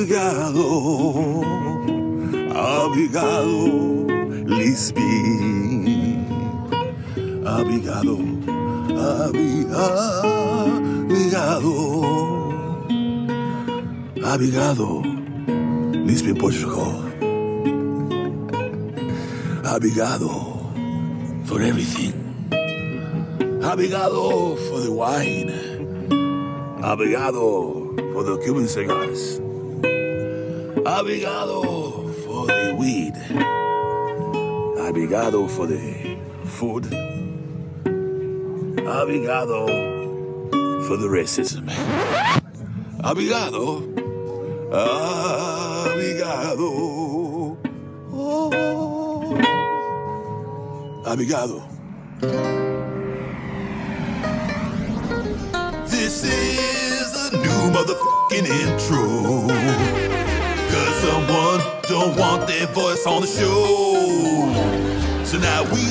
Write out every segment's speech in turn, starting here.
Abrigado, abrigado, Lisbon. Abrigado, abrigado, abrigado, Lisbon, Portugal. Abrigado for everything. Abrigado for the wine. Abrigado for the Cuban cigars. Abrigado for the weed. Abigado for the food. Abigado for the racism. Abigado. Abigado. Oh. Abrigado. This is a new motherfucking intro. Cause someone don't want their voice on the show. So now we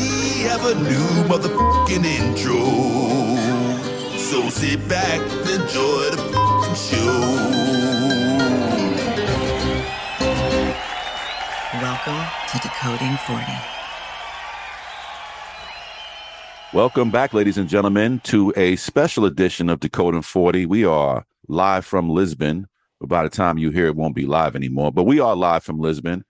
have a new motherfucking intro. So sit back and enjoy the fucking show. Welcome to Decoding 40. Welcome back, ladies and gentlemen, to a special edition of Decoding 40. We are live from Lisbon. But by the time you hear it, won't be live anymore, but we are live from Lisbon.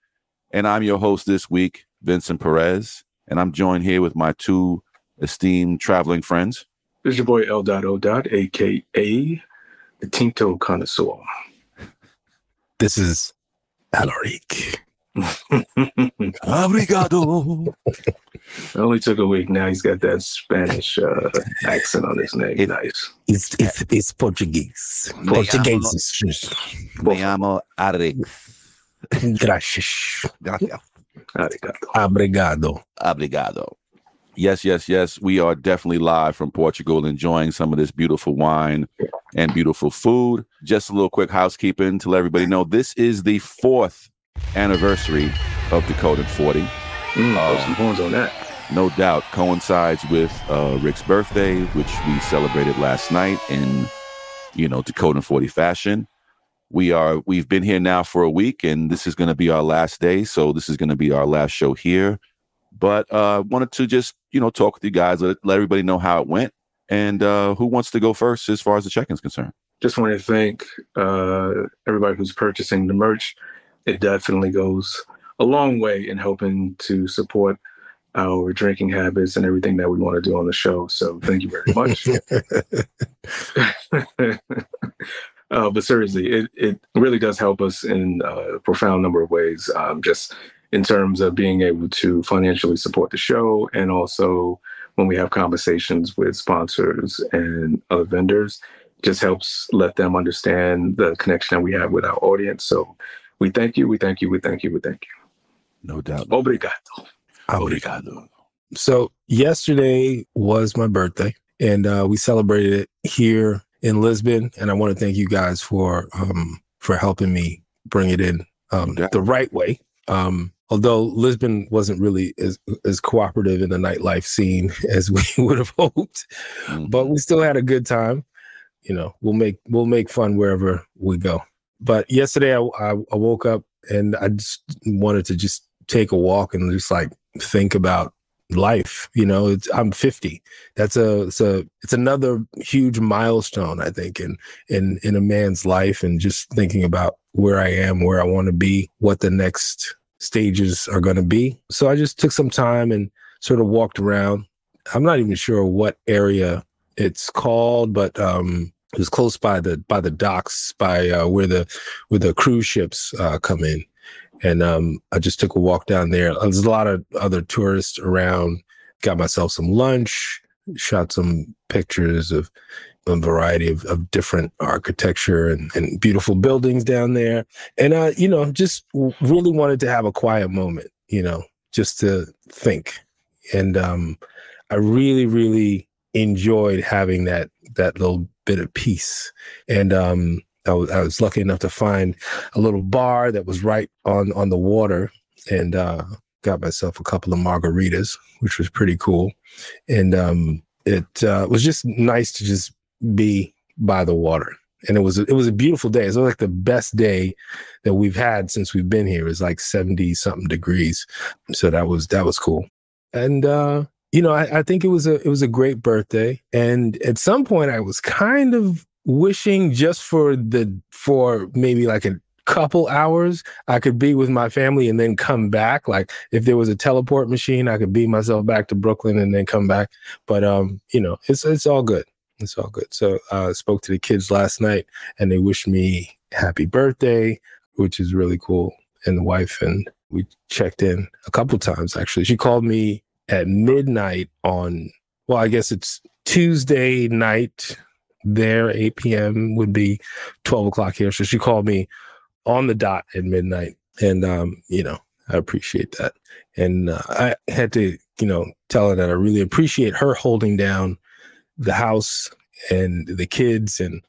And I'm your host this week, Vincent Perez. And I'm joined here with my two esteemed traveling friends. This is your boy L. Dot O. Dot, aka the Tinto Connoisseur. This is Alaric. Obrigado. It only took a week. Now he's got that Spanish uh, accent on his name. It- nice. It's, it's, it's Portuguese. Portuguese. Me llamo Arik. Gracias. Arigato. Obrigado. Obrigado. Yes, yes, yes. We are definitely live from Portugal, enjoying some of this beautiful wine and beautiful food. Just a little quick housekeeping to let everybody know this is the fourth anniversary of Decoded 40. Mm, put some horns on that. No doubt coincides with uh, Rick's birthday, which we celebrated last night in, you know, Decoded 40 fashion. We are we've been here now for a week, and this is going to be our last day. So this is going to be our last show here. But uh, wanted to just you know talk with you guys, let, let everybody know how it went, and uh, who wants to go first as far as the check-in's concerned. Just want to thank uh, everybody who's purchasing the merch. It definitely goes a long way in helping to support our drinking habits and everything that we want to do on the show. So thank you very much. uh, but seriously, it, it really does help us in a profound number of ways, um, just in terms of being able to financially support the show and also when we have conversations with sponsors and other vendors, just helps let them understand the connection that we have with our audience. So we thank you, we thank you, we thank you, we thank you. No doubt. Obrigado. Obrigado. So yesterday was my birthday, and uh, we celebrated it here in Lisbon. And I want to thank you guys for um, for helping me bring it in um, Yeah. the right way. Um, although Lisbon wasn't really as as cooperative in the nightlife scene as we would have hoped, Mhm. but we still had a good time. You know, we'll make we'll make fun wherever we go. But yesterday, I, I, I woke up and I just wanted to just take a walk and just like think about life. You know, I'm 50. That's a it's a it's another huge milestone, I think, in in in a man's life, and just thinking about where I am, where I want to be, what the next stages are going to be. So I just took some time and sort of walked around. I'm not even sure what area it's called, but um, it was close by the by the docks, by uh, where the where the cruise ships uh, come in, and um, I just took a walk down there. There's a lot of other tourists around. Got myself some lunch, shot some pictures of a variety of, of different architecture and, and beautiful buildings down there. And uh, you know, just really wanted to have a quiet moment, you know, just to think. And um, I really, really enjoyed having that that little bit of peace. And um, I was was lucky enough to find a little bar that was right on on the water, and uh, got myself a couple of margaritas, which was pretty cool. And um, it uh, was just nice to just be by the water. and it was it was a beautiful day. It was like the best day that we've had since we've been here. It was like seventy something degrees, so that was that was cool. And uh, you know, I, I think it was a it was a great birthday. And at some point, I was kind of wishing just for the for maybe like a couple hours I could be with my family and then come back. Like if there was a teleport machine, I could beat myself back to Brooklyn and then come back. But um, you know, it's it's all good. It's all good. So I uh, spoke to the kids last night and they wished me happy birthday, which is really cool. And the wife and we checked in a couple times actually. She called me at midnight on well, I guess it's Tuesday night there, 8 p.m. would be 12 o'clock here. So she called me on the dot at midnight. And, um, you know, I appreciate that. And uh, I had to, you know, tell her that I really appreciate her holding down the house and the kids and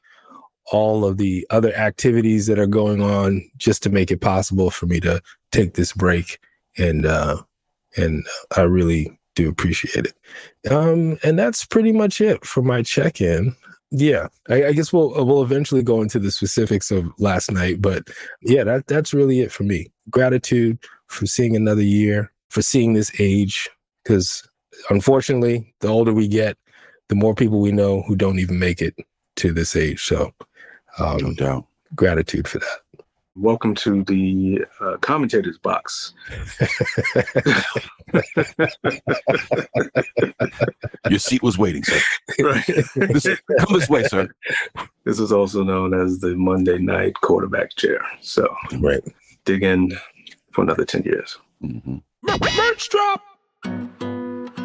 all of the other activities that are going on just to make it possible for me to take this break and uh and I really do appreciate it. Um and that's pretty much it for my check-in. Yeah, I, I, guess we'll we'll eventually go into the specifics of last night, but yeah, that that's really it for me. Gratitude for seeing another year, for seeing this age, because unfortunately, the older we get, the more people we know who don't even make it to this age. So, um, no doubt, gratitude for that. Welcome to the uh, commentators box. Your seat was waiting, sir. Right. This, come this way, sir. This is also known as the Monday night quarterback chair. So, right. Dig in for another 10 years. Mm-hmm. Merch drop.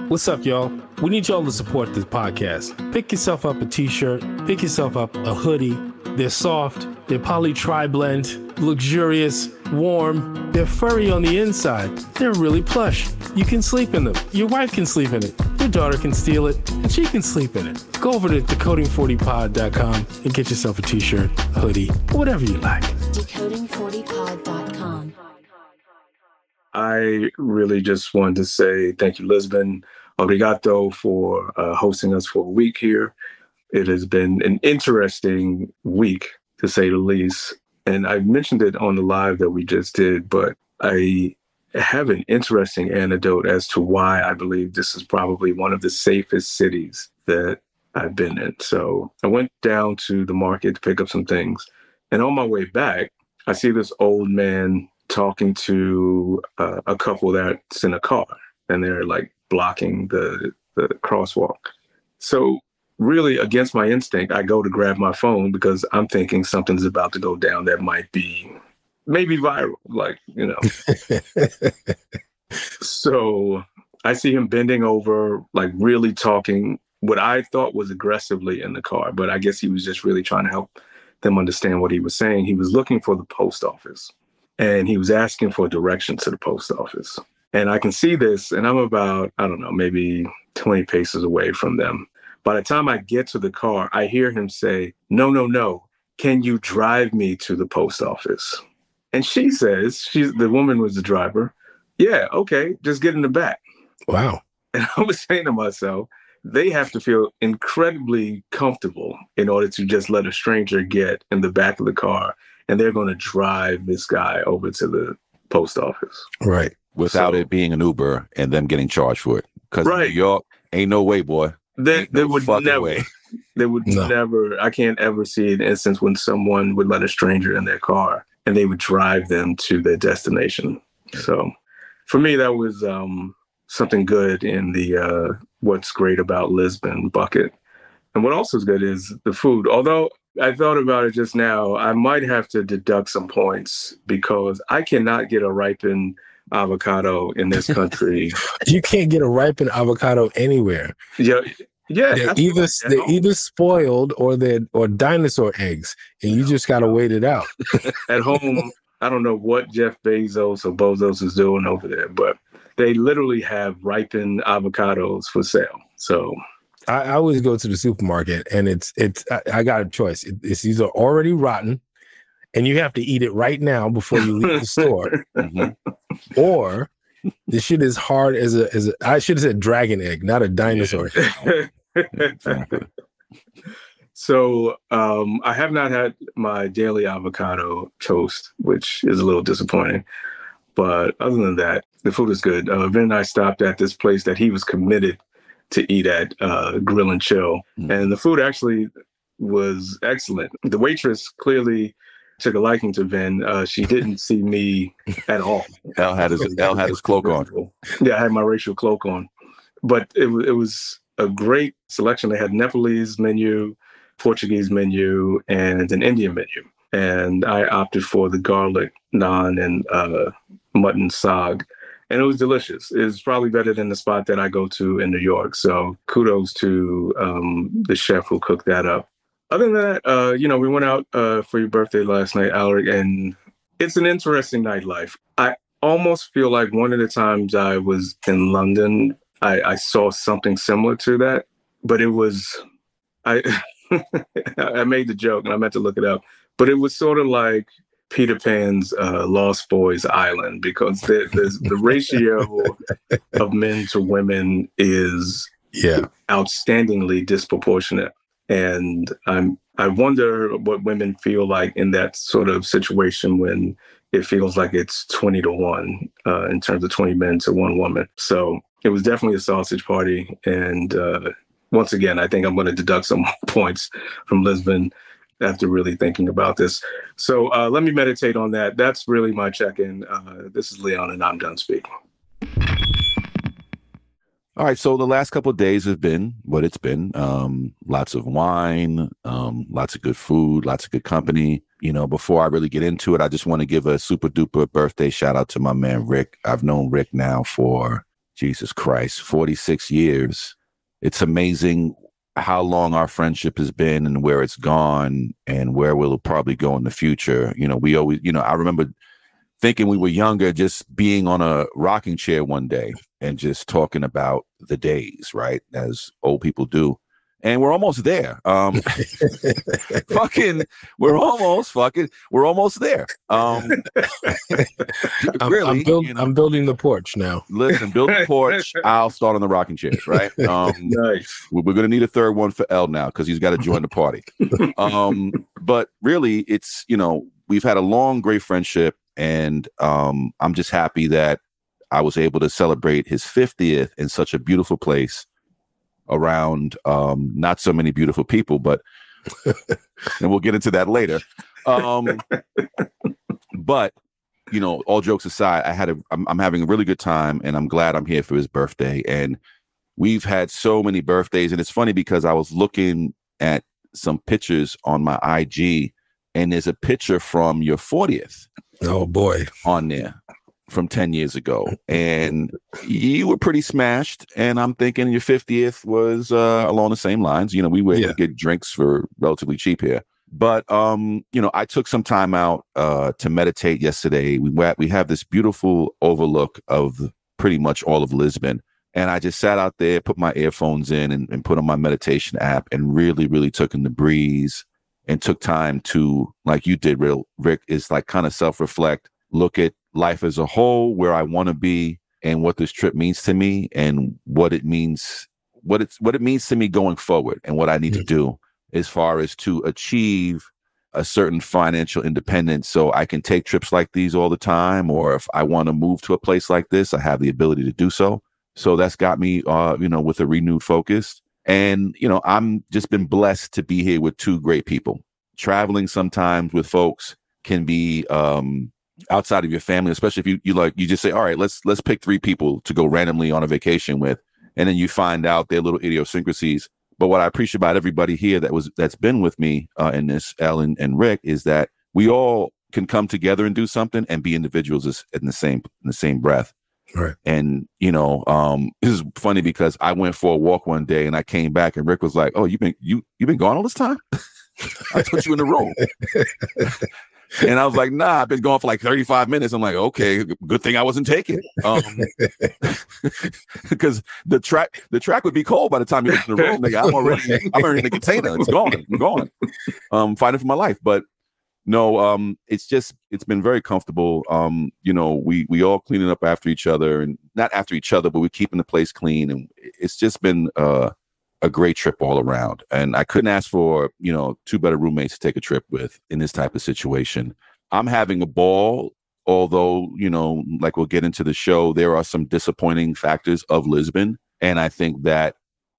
What's up, y'all? We need y'all to support this podcast. Pick yourself up a t shirt, pick yourself up a hoodie. They're soft, they're poly tri blend luxurious, warm. They're furry on the inside. They're really plush. You can sleep in them. Your wife can sleep in it. Your daughter can steal it, and she can sleep in it. Go over to decoding40pod.com and get yourself a t-shirt, hoodie, whatever you like. Decoding40pod.com. I really just wanted to say thank you, Lisbon. Obrigado for uh, hosting us for a week here. It has been an interesting week, to say the least. And I mentioned it on the live that we just did, but I have an interesting anecdote as to why I believe this is probably one of the safest cities that I've been in. So I went down to the market to pick up some things. And on my way back, I see this old man talking to uh, a couple that's in a car and they're like blocking the, the crosswalk. So really against my instinct, I go to grab my phone because I'm thinking something's about to go down that might be maybe viral, like, you know. so I see him bending over, like really talking what I thought was aggressively in the car, but I guess he was just really trying to help them understand what he was saying. He was looking for the post office and he was asking for directions to the post office. And I can see this, and I'm about, I don't know, maybe 20 paces away from them. By the time I get to the car, I hear him say, No, no, no. Can you drive me to the post office? And she says, she's the woman was the driver. Yeah, okay, just get in the back. Wow. And I was saying to myself, they have to feel incredibly comfortable in order to just let a stranger get in the back of the car and they're going to drive this guy over to the post office. Right. Without so, it being an Uber and them getting charged for it. Because right. New York, ain't no way, boy. They, they would never. Way. They would no. never. I can't ever see an instance when someone would let a stranger in their car and they would drive them to their destination. So, for me, that was um, something good in the uh, what's great about Lisbon bucket. And what also is good is the food. Although I thought about it just now, I might have to deduct some points because I cannot get a ripened avocado in this country. you can't get a ripened avocado anywhere. Yeah. Yeah, they're either they're either spoiled or they're or dinosaur eggs, and you just gotta wait it out. At home, I don't know what Jeff Bezos or Bozos is doing over there, but they literally have ripened avocados for sale. So I, I always go to the supermarket, and it's it's I, I got a choice. It, it's either already rotten, and you have to eat it right now before you leave the store, mm-hmm. or the shit is hard as a as a I should have said dragon egg, not a dinosaur. So um, I have not had my daily avocado toast, which is a little disappointing. But other than that, the food is good. Uh, Vin and I stopped at this place that he was committed to eat at, uh, Grill and Chill, mm. and the food actually was excellent. The waitress clearly took a liking to Vin. Uh, she didn't see me at all. Al had his Al had his cloak on. Yeah, I had my racial cloak on, but it, it was a great selection. They had Nepalese menu, Portuguese menu, and an Indian menu. And I opted for the garlic naan and uh, mutton saag. And it was delicious. It's probably better than the spot that I go to in New York. So kudos to um, the chef who cooked that up. Other than that, uh, you know, we went out uh, for your birthday last night, Alec, and it's an interesting nightlife. I almost feel like one of the times I was in London, I, I saw something similar to that, but it was I I made the joke and I meant to look it up, but it was sort of like Peter Pan's uh, Lost Boys Island because the, the, the ratio of men to women is yeah outstandingly disproportionate, and I'm I wonder what women feel like in that sort of situation when it feels like it's 20 to 1 uh, in terms of 20 men to one woman. So it was definitely a sausage party. And uh, once again, I think I'm going to deduct some points from Lisbon after really thinking about this. So uh, let me meditate on that. That's really my check in. Uh, this is Leon, and I'm done speaking. All right, so the last couple of days have been what it's been. Um, lots of wine, um, lots of good food, lots of good company. You know, before I really get into it, I just want to give a super duper birthday shout out to my man Rick. I've known Rick now for Jesus Christ, 46 years. It's amazing how long our friendship has been and where it's gone and where we'll probably go in the future. You know, we always, you know, I remember thinking we were younger, just being on a rocking chair one day and just talking about the days, right? As old people do and we're almost there. Um, fucking, we're almost fucking, we're almost there. Um, really, I'm, build, you know, I'm, building the porch now. Listen, build the porch. I'll start on the rocking chairs, right? Um, nice. We're, we're going to need a third one for L now because he's got to join the party. um, but really, it's you know we've had a long, great friendship, and um, I'm just happy that I was able to celebrate his 50th in such a beautiful place around um, not so many beautiful people, but and we'll get into that later. Um, but you know, all jokes aside, I had a I'm, I'm having a really good time, and I'm glad I'm here for his birthday. And we've had so many birthdays, and it's funny because I was looking at some pictures on my IG, and there's a picture from your 40th. Oh boy, on there from 10 years ago and you were pretty smashed and i'm thinking your 50th was uh, along the same lines. You know we were yeah. get drinks for relatively cheap here. But um you know i took some time out uh to meditate yesterday. We went we have this beautiful overlook of pretty much all of lisbon and i just sat out there put my earphones in and, and put on my meditation app and really really took in the breeze and took time to like you did real rick is like kind of self-reflect look at life as a whole, where I want to be, and what this trip means to me, and what it means, what it's what it means to me going forward, and what I need to do as far as to achieve a certain financial independence. So I can take trips like these all the time or if I want to move to a place like this I have the ability to do so. So that's got me uh you know with a renewed focus. And you know I'm just been blessed to be here with two great people. Traveling sometimes with folks can be um outside of your family, especially if you, you like you just say, all right, let's let's pick three people to go randomly on a vacation with, and then you find out their little idiosyncrasies. But what I appreciate about everybody here that was that's been with me uh, in this, Ellen and Rick, is that we all can come together and do something and be individuals in the same in the same breath. Right. And you know, um, this is funny because I went for a walk one day and I came back and Rick was like, "Oh, you've been you you've been gone all this time." I put you in the room. and I was like, nah, I've been going for like 35 minutes. I'm like, okay, good thing I wasn't taking. Um, because the track, the track would be cold by the time you get in the room. Nigga, I'm already, I'm already in the container. It's gone. I'm gone. Um, fighting for my life. But no, um, it's just it's been very comfortable. Um, you know, we we all cleaning up after each other and not after each other, but we're keeping the place clean. And it's just been uh a great trip all around. And I couldn't ask for, you know, two better roommates to take a trip with in this type of situation. I'm having a ball, although, you know, like we'll get into the show, there are some disappointing factors of Lisbon. And I think that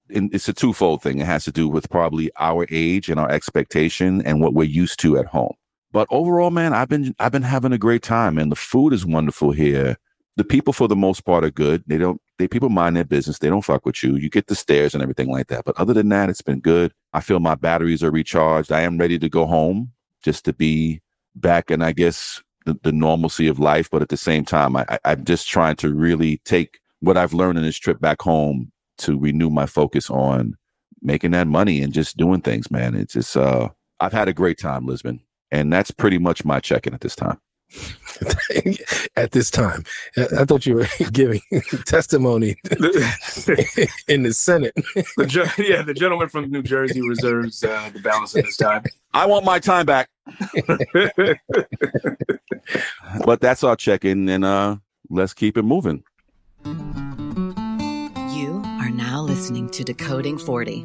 it's a twofold thing. It has to do with probably our age and our expectation and what we're used to at home. But overall, man, I've been I've been having a great time, and the food is wonderful here. The people, for the most part, are good. They don't they people mind their business. They don't fuck with you. You get the stairs and everything like that. But other than that, it's been good. I feel my batteries are recharged. I am ready to go home just to be back in, I guess, the, the normalcy of life. But at the same time, I, I, I'm just trying to really take what I've learned in this trip back home to renew my focus on making that money and just doing things, man. It's just uh I've had a great time, Lisbon. And that's pretty much my check-in at this time. at this time. I thought you were giving testimony in the Senate. the, yeah, the gentleman from New Jersey reserves uh, the balance of his time. I want my time back. but that's our check-in, and uh, let's keep it moving. You are now listening to Decoding 40.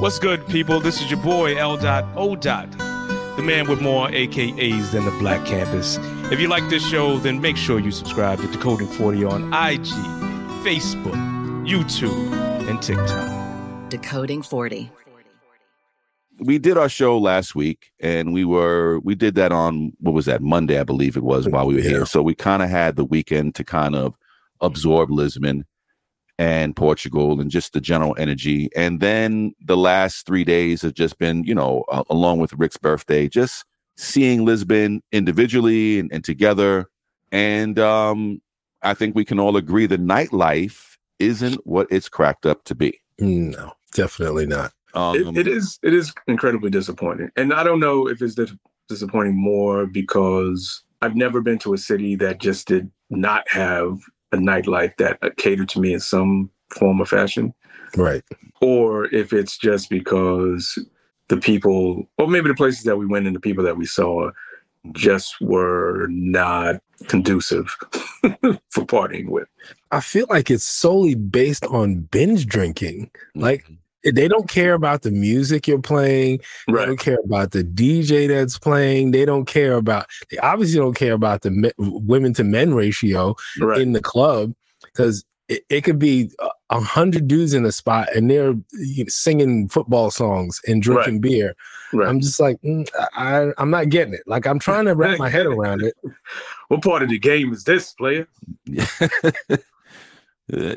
What's good, people? This is your boy L. O. the man with more AKAs than the Black Campus. If you like this show, then make sure you subscribe to Decoding 40 on IG, Facebook, YouTube, and TikTok. Decoding 40. We did our show last week and we were we did that on what was that Monday I believe it was while we were yeah. here. So we kind of had the weekend to kind of absorb Lisbon and Portugal and just the general energy. And then the last three days have just been, you know, uh, along with Rick's birthday, just seeing Lisbon individually and, and together. And um, I think we can all agree the nightlife isn't what it's cracked up to be. No, definitely not. Um, it, it is. It is incredibly disappointing, and I don't know if it's disappointing more because I've never been to a city that just did not have a nightlife that catered to me in some form or fashion. Right. Or if it's just because the people, or maybe the places that we went and the people that we saw just were not conducive for partying with. I feel like it's solely based on binge drinking. Like mm-hmm they don't care about the music you're playing. Right. They don't care about the DJ that's playing. They don't care about. They obviously don't care about the me, women to men ratio right. in the club because it, it, could be a hundred dudes in a spot and they're you know, singing football songs and drinking right. beer. I'm just like, mm, I, I'm not getting it. Like I'm trying to wrap my head around it. what part of the game is this, player? uh,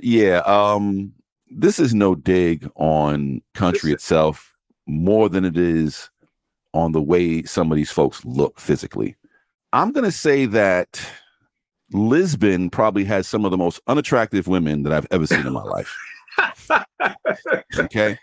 yeah. Um this is no dig on country itself more than it is on the way some of these folks look physically. I'm going to say that Lisbon probably has some of the most unattractive women that I've ever seen in my life. okay.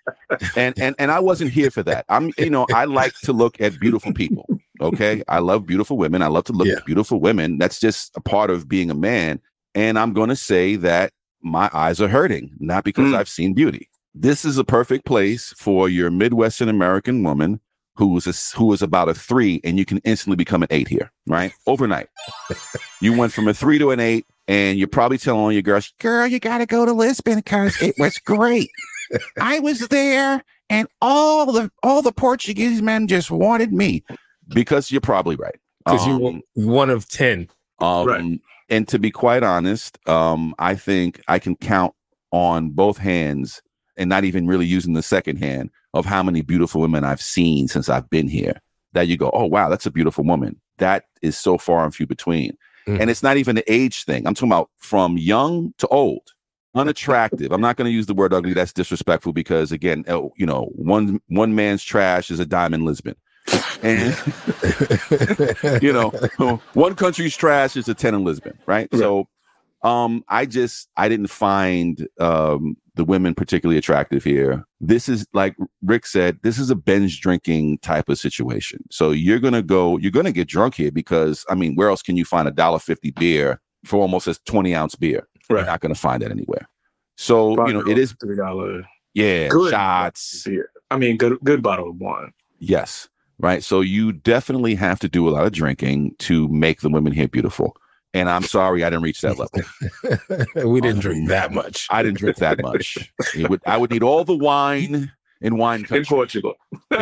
And and and I wasn't here for that. I'm you know, I like to look at beautiful people. Okay. I love beautiful women. I love to look yeah. at beautiful women. That's just a part of being a man. And I'm going to say that my eyes are hurting, not because mm. I've seen beauty. This is a perfect place for your Midwestern American woman who is a, who is about a three, and you can instantly become an eight here, right? Overnight, you went from a three to an eight, and you're probably telling all your girls, "Girl, you got to go to Lisbon because it was great. I was there, and all the all the Portuguese men just wanted me." Because you're probably right. Because um, you're one of ten. Um, right and to be quite honest, um, I think I can count on both hands and not even really using the second hand of how many beautiful women I've seen since I've been here. That you go, oh wow, that's a beautiful woman. That is so far and few between. Mm. And it's not even the age thing. I'm talking about from young to old, unattractive. I'm not going to use the word ugly. That's disrespectful because again, oh, you know, one one man's trash is a diamond Lisbon and you know one country's trash is a 10 in lisbon right, right. so um i just i didn't find um the women particularly attractive here. This is like rick said this is a binge drinking type of situation. So you're gonna go you're gonna get drunk here because i mean where else can you find a dollar 50 beer for almost a 20 ounce beer? Right. you're not gonna find that anywhere. So you know it is three dollar yeah good shots. beer. i mean good good bottle of wine. Yes right? So you definitely have to do a lot of drinking to make the women here beautiful. And I'm sorry I didn't reach that level. we didn't drink that much. I didn't drink that much. Would, I would need all the wine in wine In country. Portugal.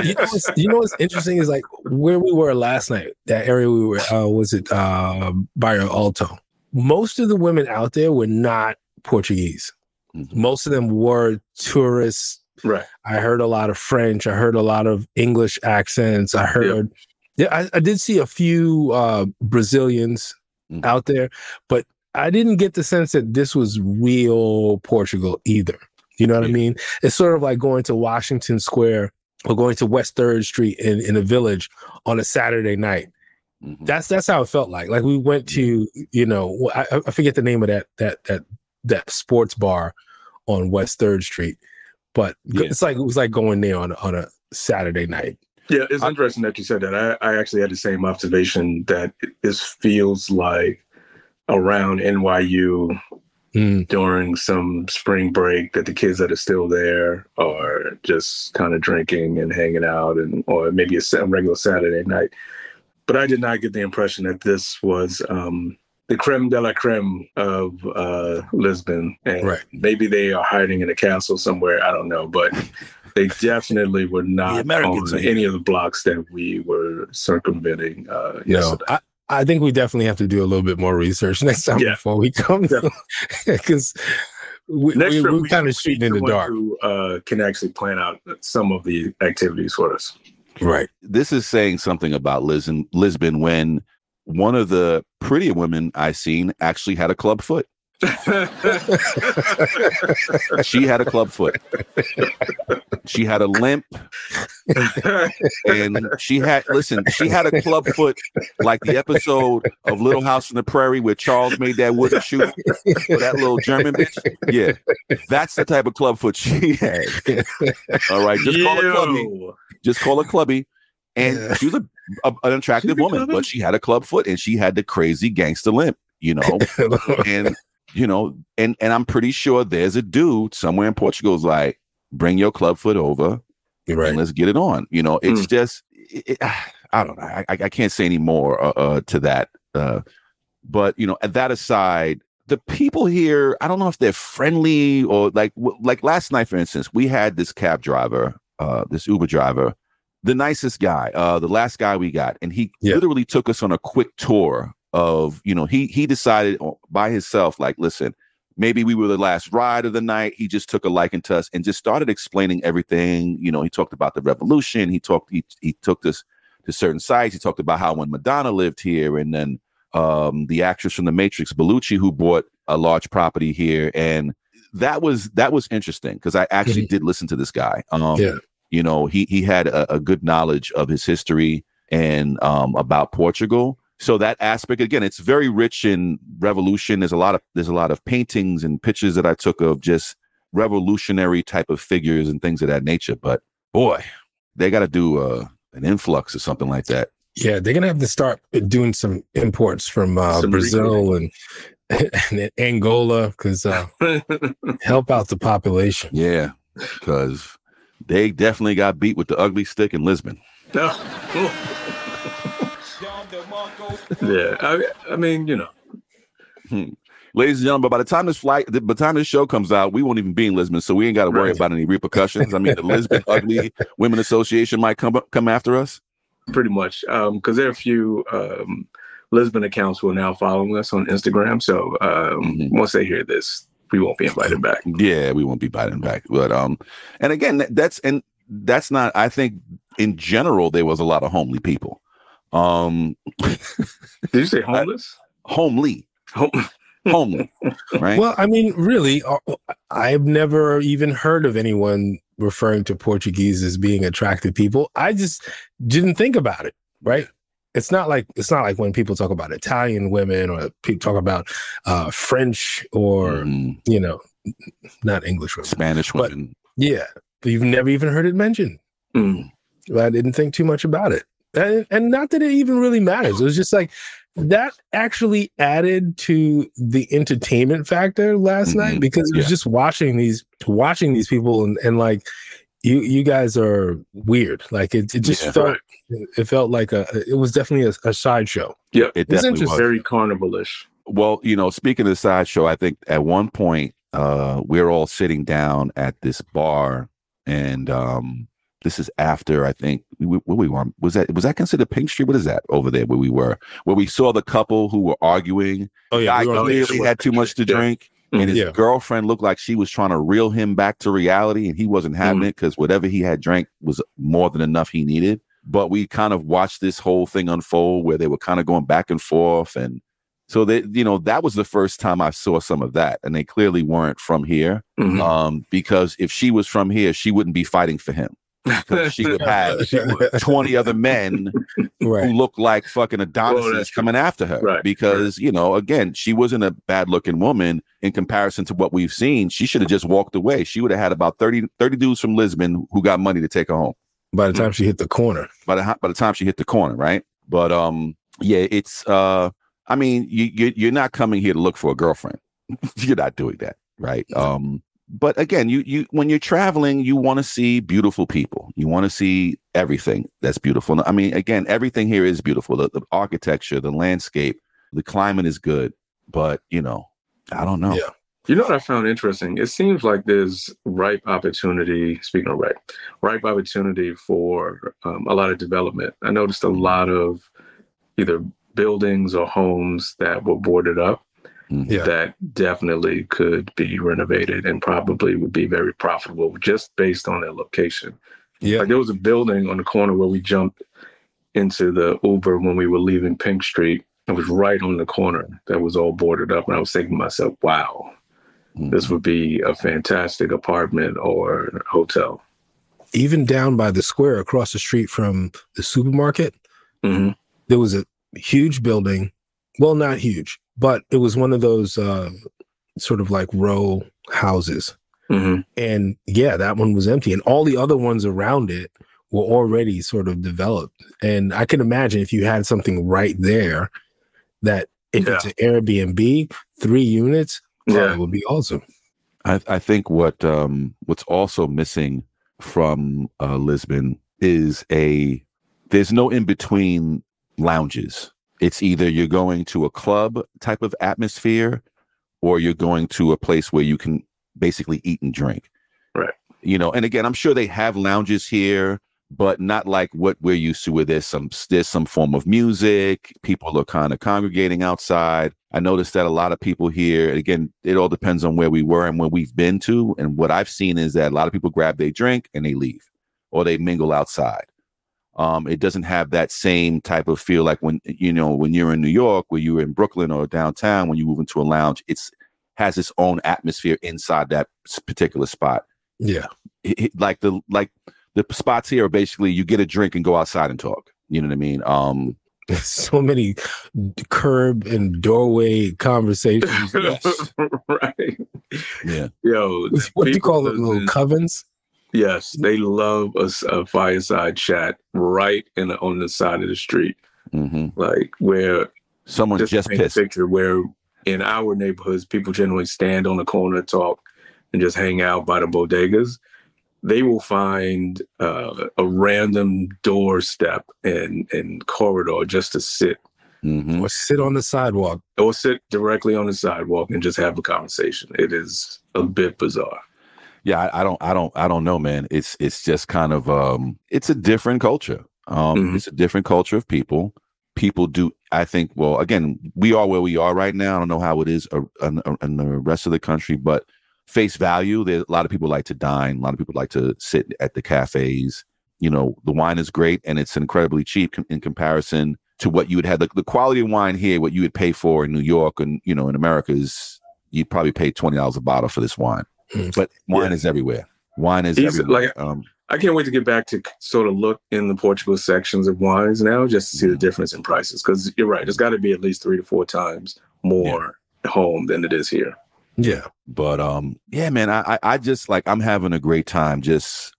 you, know what's, you know what's interesting is like where we were last night. That area we were uh, was it uh, Bairro Alto. Most of the women out there were not Portuguese. Mhm. Most of them were tourists. Right. I heard a lot of French. I heard a lot of English accents. I heard. Yeah, I, I did see a few uh, Brazilians Mhm. out there, but I didn't get the sense that this was real Portugal either. You know what I mean? It's sort of like going to Washington Square or going to West Third Street in, in a village on a Saturday night. Mhm. That's that's how it felt like. Like we went to, you know, I, I forget the name of that that that that sports bar on West Third Street, but Yeah. it's like it was like going there on a- on a Saturday night. Yeah, it's interesting that you said that. I, I actually had the same observation that this feels like around NYU Mm. during some spring break that the kids that are still there are just kind of drinking and hanging out and or maybe a regular Saturday night. But I did not get the impression that this was um, the creme de la creme of uh, Lisbon. And Right. maybe they are hiding in a castle somewhere. I don't know, but they definitely were not Americans on are any of the blocks that we were circumventing uh, No, yesterday. I, I think we definitely have to do a little bit more research next time Yeah. before we come because we, Next we, we're we- kind of shooting in the dark. Who uh, can actually plan out some of the activities for us. Right. This is saying something about Lisbon, Lisbon when one of the prettier women I seen actually had a club foot. She had a club foot. She had a limp and she had listen, she had a club foot like the episode of Little House on the Prairie where Charles made that wooden shoe for that little German bitch. Yeah. That's the type of club foot she had. All right. Just call her clubby. Just call her clubby. And Yeah. she was a, a- an attractive woman, clubby? but she had a club foot and she had the crazy gangster limp, you know. and you know, and and I'm pretty sure there's a dude somewhere in Portugal's like, bring your club foot over right. and let's get it on. You know, it's just, it, it- I don't know. I, I I can't say any more uh, uh, to that. Uh, but you know, at that aside, the people here, I don't know if they're friendly or like w- like last night, for instance, we had this cab driver, uh, this Uber driver, the nicest guy, uh, the last guy we got, and he Yeah. literally took us on a quick tour of, you know, he he decided by himself, like, listen, maybe we were the last ride of the night. He just took a liking to us and just started explaining everything. You know, he talked about the revolution. He talked, he, he took us to certain sites. He talked about how when Madonna lived here and then um, the actress from the Matrix, Bellucci, who bought a large property here. And that was, that was interesting because I actually did listen to this guy. Um, Yeah. You know, he, he had a, a good knowledge of his history and um, about Portugal. So that aspect again it's very rich in revolution. There's a lot of there's a lot of paintings and pictures that i took of just revolutionary type of figures and things of that nature. But boy they got to do uh, an influx or something like that. Yeah, they're gonna have to start doing some imports from uh, Some Brazil and, and Angola because uh, help out the population. yeah because they definitely got beat with the ugly stick in lisbon No. yeah, I, I mean, you know, ladies and gentlemen by the time this flight by the time this show comes out we won't even be in lisbon so we ain't got to worry Right. about any repercussions i mean the lisbon ugly women association might come come after us pretty much, because there are a few um, Lisbon accounts who are now following us on Instagram. So um, Mhm. once they hear this, we won't be invited back. Yeah, we won't be invited back. But um, and again, that's and that's not. I think in general there was a lot of homely people. Um, Did you say homeless? homely, Home- homely, right? Well, I mean, really, uh, I've never even heard of anyone referring to Portuguese as being attractive people. I just didn't think about it. Right? It's not like it's not like when people talk about Italian women or people talk about uh, French or Mhm. you know, not English women. Spanish But- women. Yeah, but you've never even heard it mentioned. Mm. I didn't think too much about it. And, and not that it even really matters. It was just like that actually added to the entertainment factor last Mhm. night because it was Yeah. just watching these watching these people and, and like you you guys are weird. Like it, it just Yeah. felt it felt like a it was definitely a, a sideshow. Yeah, It It's definitely was. Very carnivalish. Well, you know, speaking of the sideshow, I think at one point uh, we're all sitting down at this bar, and um, this is after I think we, where we were. Was that was that considered Pink Street? What is that over there where we were? Where we saw the couple who were arguing. Oh yeah, Guy we clearly had too much to drink, and his Yeah. girlfriend looked like she was trying to reel him back to reality, and he wasn't having Mhm. it because whatever he had drank was more than enough he needed. But we kind of watched this whole thing unfold where they were kind of going back and forth, and so they, you know, that was the first time I saw some of that, and they clearly weren't from here. Mhm. Um, because if she was from here, she wouldn't be fighting for him. Because she would have twenty other men who right. looked like fucking Adonis Well, coming after her. Right, Because, you know, again, she wasn't a bad looking woman in comparison to what we've seen. She should have just walked away. She would have had about 30, 30 dudes from Lisbon who got money to take her home By the time she hit the corner, by the, by the time she hit the corner, right? But um, yeah, it's uh I mean, you, you you're not coming here to look for a girlfriend. you're not doing that, right? Um, but again, you you when you're traveling, you want to see beautiful people. You want to see everything that's beautiful. I mean, again, everything here is beautiful. The, the architecture, the landscape, the climate is good. But you know, I don't know. Yeah. You know what I found interesting? It seems like there's ripe opportunity. Speaking of ripe, ripe opportunity for um, a lot of development. I noticed a lot of either buildings or homes that were boarded up Yeah. that definitely could be renovated and probably would be very profitable just based on their location. yeah, Like there was a building on the corner where we jumped into the Uber when we were leaving Pink Street. It was right on the corner that was all boarded up. And I was thinking to myself, wow, this would be a fantastic apartment or hotel. even down by the square across the street from the supermarket, hmm there was a huge building. Well, not huge, but it was one of those uh, sort of like row houses. hmm And yeah, that one was empty. And all the other ones around it were already sort of developed. And I can imagine if you had something right there that if it's an Airbnb, three units, oh, Yeah. it would be awesome. I, I think what um what's also missing from uh, Lisbon is a there's no in between lounges. It's either you're going to a club type of atmosphere or you're going to a place where you can basically eat and drink. Right. You know, and again, I'm sure they have lounges here, but not like what we're used to where there's some there's some form of music, people are kind of congregating outside. I noticed that a lot of people here, again, it all depends on where we were and where we've been to. And what I've seen is that a lot of people grab their drink and they leave or they mingle outside. Um, it doesn't have that same type of feel like when you know when you're in New York, where you're in Brooklyn or downtown, when you move into a lounge, it's has its own atmosphere inside that particular spot. Yeah. It- it- like the like the spots here are basically you get a drink and go outside and talk. You know what I mean? Um, There's so many curb and doorway conversations. right. yeah. Yo, what do you call them? Little covens? Yes, they love a fireside chat right in the, on the side of the street, hmm like where Someone just, just, a pissed. picture where in our neighborhoods people generally stand on the corner talk and just hang out by the bodegas. They will find uh, a random doorstep and and corridor just to sit hmm Or sit on the sidewalk. or sit directly on the sidewalk and just have a conversation. It is a bit bizarre yeah I, I don't i don't i don't know man. It's it's just kind of um it's a different culture. Um Mhm. it's a different culture of people. People do i think well again we are where we are right now. I don't know how it is uh, in, in the rest of the country but face value there a lot of people like to dine. A lot of people like to sit at the cafes. You know the wine is great and it's incredibly cheap in comparison to what you would have. The, the quality of wine here what you would pay for in new york and you know in america is you'd probably pay $20 a bottle for this wine. But wine Yeah. is everywhere. Wine is everywhere. like- um, i can't wait to get back to sort of look in the portugal sections of wines now just to see the Mhm. difference in prices because you're right it's got to be at least three to four times more home than it is here Yeah. but um, yeah, man, I, I I just like I'm having a great time just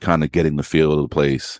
kind of getting the feel of the place.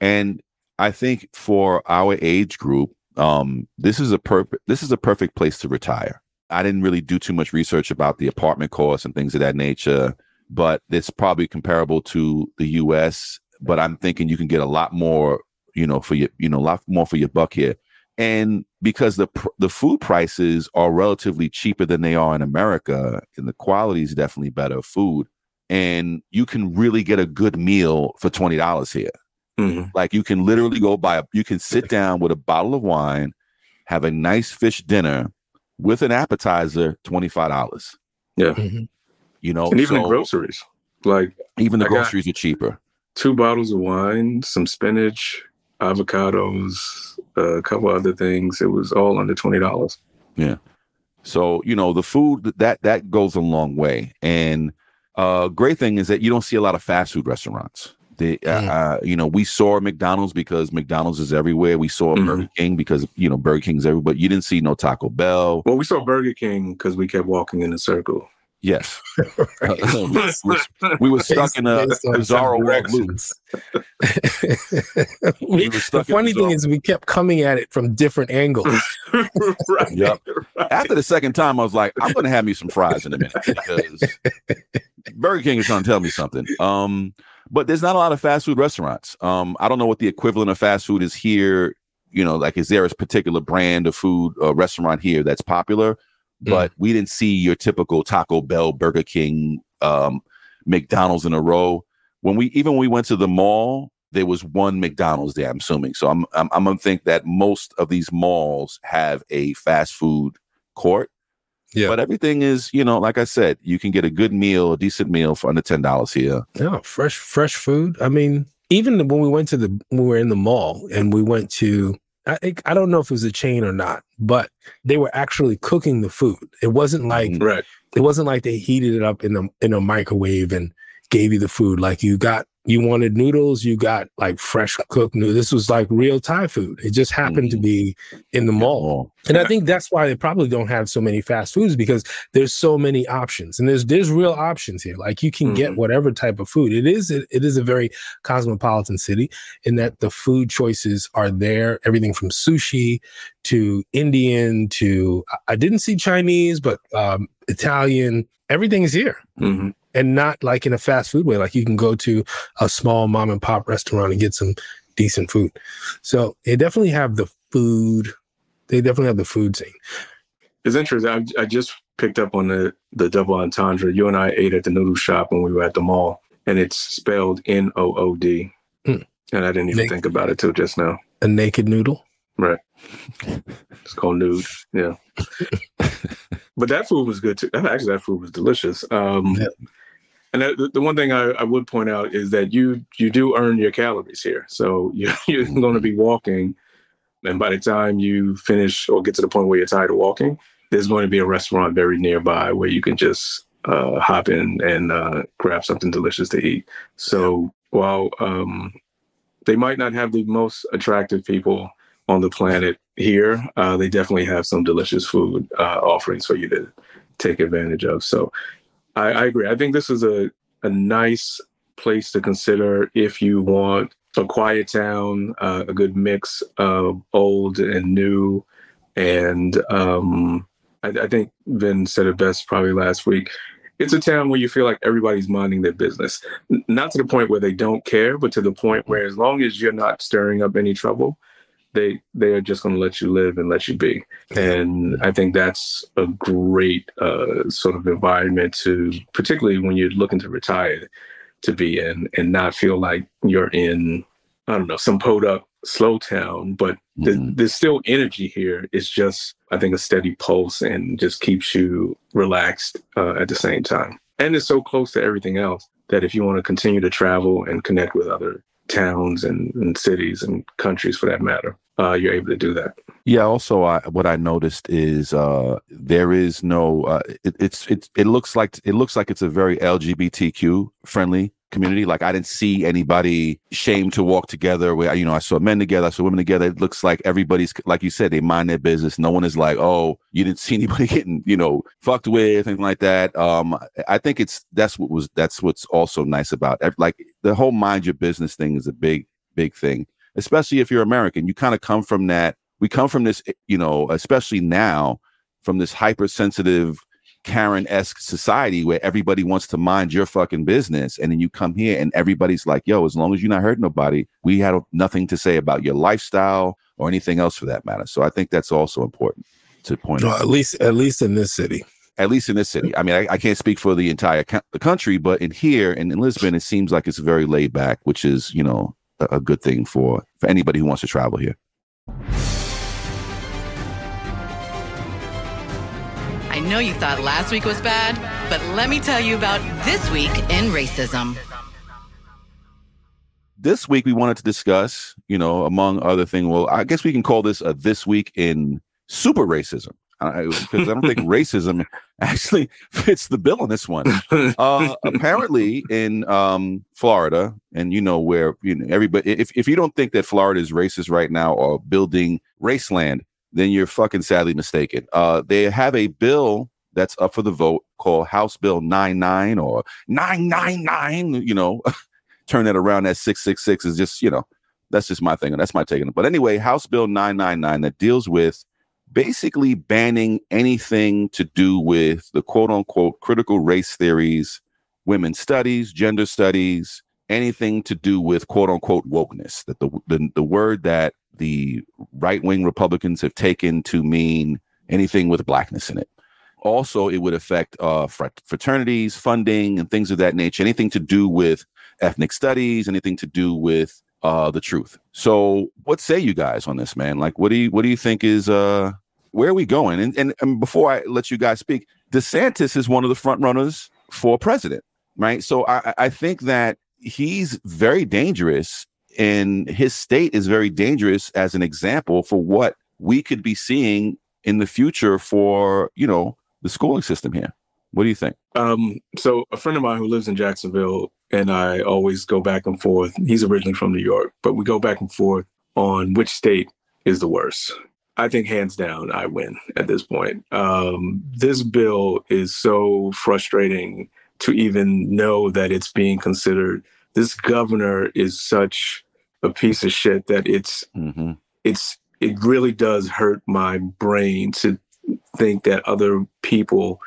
And I think for our age group, um, this is a perfect this is a perfect place to retire. I didn't really do too much research about the apartment costs and things of that nature, but it's probably comparable to the US. But I'm thinking you can get a lot more, you know, for your, you know, a lot more for your buck here. And because the pr- the food prices are relatively cheaper than they are in America, and the quality is definitely better food, and you can really get a good meal for twenty dollars here. Mhm. Like you can literally go buy a, you can sit down with a bottle of wine, have a nice fish dinner with an appetizer, twenty five dollars. Mhm. You know, and even the groceries, like even the I groceries are cheaper. two bottles of wine, some spinach, avocados, a couple other things. It was all under twenty dollars. Yeah, so you know the food that that goes a long way. And uh, great thing is that you don't see a lot of fast food restaurants. They, uh, Mm. uh, you know, we saw McDonald's because McDonald's is everywhere. We saw Mhm. Burger King because you know Burger King's everywhere. But you didn't see no Taco Bell. Well, we saw Burger King because we kept walking in a circle. Yes, we, we were stuck in a Based on bizarre some walk loop. We We- the funny thing is, we kept coming at it from different angles. right. Yep. right. After the second time, I was like, I'm going to have me some fries in a minute because Burger King is trying to tell me something. Um, but there's not a lot of fast food restaurants. Um, I don't know what the equivalent of fast food is here. You know, like is there a particular brand of food uh, restaurant here that's popular? But we didn't see your typical Taco Bell, Burger King, um, McDonald's in a row. When we even when we went to the mall, there was one McDonald's there. I'm assuming. So I'm I'm, I'm gonna think that most of these malls have a fast food court. Yeah. But everything is, you know, like I said, you can get a good meal, a decent meal for under ten dollars here. Yeah, fresh, fresh food. I mean, even when we went to the when we were in the mall and we went to I think I don't know if it was a chain or not, but they were actually cooking the food. It wasn't like Mhm. Right. it wasn't like they heated it up in the in a microwave and gave you the food. Like you got you wanted noodles, you got like fresh cooked noodles. This was like real Thai food. It just happened to Mhm. be in the mall. And I think that's why they probably don't have so many fast foods because there's so many options and there's there's real options here. Like you can get Mhm. whatever type of food. It is it, it is a very cosmopolitan city in that the food choices are there. Everything from sushi to Indian to I- didn't see Chinese, but um, Italian. Everything is here hmm and not like in a fast food way. Like you can go to a small mom and pop restaurant and get some decent food. So they definitely have the food. They definitely have the food scene. It's interesting. I, I just picked up on the the double entendre. You and I ate at the noodle shop when we were at the mall, and it's spelled N O O D. Hmm. And I didn't even Nick. think about it till just now. A naked noodle. Right. It's called nude. Yeah. but that food was good too. Actually, that food was delicious. Um, Yeah. And the- one thing I, I would point out is that you you do earn your calories here. So you, you're going to be walking, and by the time you finish or get to the point where you're tired of walking, there's going to be a restaurant very nearby where you can just uh, hop in and uh, grab something delicious to eat. So while um, they might not have the most attractive people on the planet here, uh, they definitely have some delicious food uh, offerings for you to take advantage of. So I, I agree. I think this is a, a nice place to consider if you want a quiet town, uh, a good mix of old and new. And um, I, I think Vin said it best probably last week. It's a town where you feel like everybody's minding their business. Not to the point where they don't care, but to the point where as long as you're not stirring up any trouble, they they are just going to let you live and let you be. And I think that's a great uh, sort of environment to, particularly when you're looking to retire, to be in and not feel like you're in, I don't know, some pulled up slow town, but th- Mhm. there's still energy here. It's just, I think, a steady pulse and just keeps you relaxed uh, at the same time. And it's so close to everything else that if you want to continue to travel and connect with other towns and, and cities and countries for that matter, uh, you're able to do that. Yeah. Also, I, what I noticed is uh, there is no. Uh, it, it's it's it looks like it looks like it's a very LGBTQ friendly community. Like I didn't see anybody shamed to walk together. Where you know I saw men together, I saw women together. It looks like everybody's like you said, they mind their business. No one is like, oh, you didn't see anybody getting you know fucked with anything like that. Um, I think it's that's what was that's what's also nice about ev- like the whole mind your business thing is a big big thing, especially if you're American. You kind of come from that. We come from this, you know, especially now from this hypersensitive Karen esque society where everybody wants to mind your fucking business. And then you come here and everybody's like, yo, as long as you're not hurting nobody, we had nothing to say about your lifestyle or anything else for that matter. So I think that's also important to point No, out. at least at least in this city. At least in this city. I mean, I, I can't speak for the entire co- the country, but in here in, in Lisbon, it seems like it's very laid back, which is you know a, a good thing for for anybody who wants to travel here. I know you thought last week was bad, but let me tell you about this week in racism. this week we wanted to discuss, you know, among other things. Well, I guess we can call this a this week in super racism because I don't think racism actually fits the bill on this one. Uh, apparently, in um, Florida, and you know where you know everybody. If if you don't think that Florida is racist right now or building raceland, then you're fucking sadly mistaken. Uh, they have a bill that's up for the vote called House Bill 99 or 999, you know, turn that around at 666 is just, you know, that's just my thing. And that's my take on it. But anyway, House Bill 999 that deals with basically banning anything to do with the quote unquote critical race theories, women's studies, gender studies, anything to do with quote unquote wokeness. That the the, the word that the right wing Republicans have taken to mean anything with blackness in it. Also, it would affect uh, fraternities, funding, and things of that nature. Anything to do with ethnic studies, anything to do with uh, the truth. So, what say you guys on this, man? Like, what do you what do you think is uh, where are we going? And, and and before I let you guys speak, DeSantis is one of the front runners for president, right? So I I- I think that he's very dangerous, and his state is very dangerous as an example for what we could be seeing in the future for you know the schooling system here. What do you think? Um, so a friend of mine who lives in Jacksonville and I always go back and forth. He's originally from New York, but we go back and forth on which state is the worst. I think hands down, I win at this point. Um, this bill is so frustrating to even know that it's being considered. This governor is such a piece of shit that it's Mm-hmm. it's it really does hurt my brain to think that other people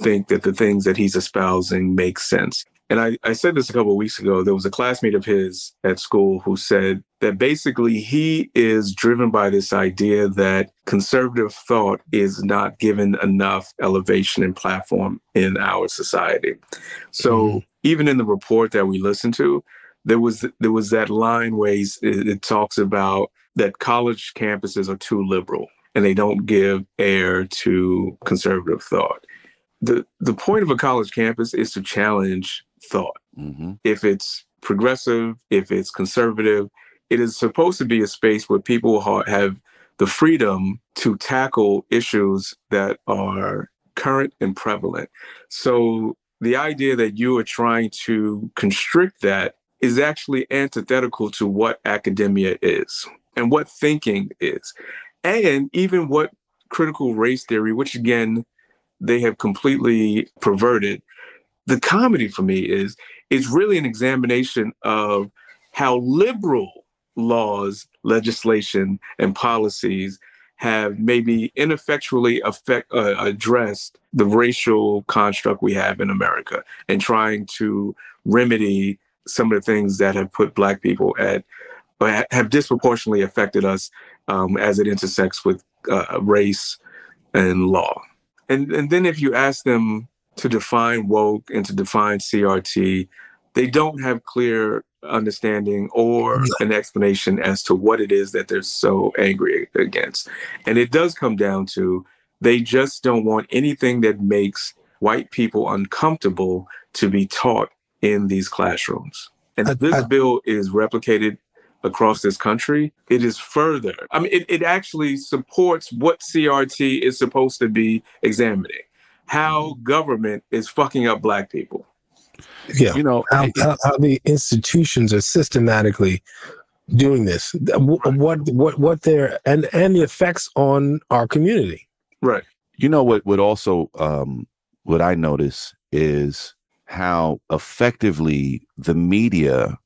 think that the things that he's espousing make sense. And I, I said this a couple of weeks ago. There was a classmate of his at school who said that basically he is driven by this idea that conservative thought is not given enough elevation and platform in our society. So even in the report that we listened to, there was there was that line where he's, it, it talks about that college campuses are too liberal and they don't give air to conservative thought. The the point of a college campus is to challenge thought. Mm-hmm. If it's progressive, if it's conservative, it is supposed to be a space where people ha- have the freedom to tackle issues that are current and prevalent. So the idea that you are trying to constrict that is actually antithetical to what academia is and what thinking is, and even what critical race theory, which again, they have completely perverted. The comedy for me is is really an examination of how liberal laws, legislation, and policies have maybe ineffectually affect, uh, addressed the racial construct we have in America and trying to remedy some of the things that have put Black people at, but have disproportionately affected us um, as it intersects with uh, race and law. And, and then if you ask them to define woke and to define CRT, they don't have clear understanding or an explanation as to what it is that they're so angry against. And it does come down to they just don't want anything that makes white people uncomfortable to be taught in these classrooms. And I- this I- bill is replicated across this country. It is further. I mean, it, it actually supports what CRT is supposed to be examining how government is fucking up black people. Yeah. You know, how, how, how the institutions are systematically doing this what what what, what they're and and the effects on our community Right. you know what would also um what i notice is how effectively the media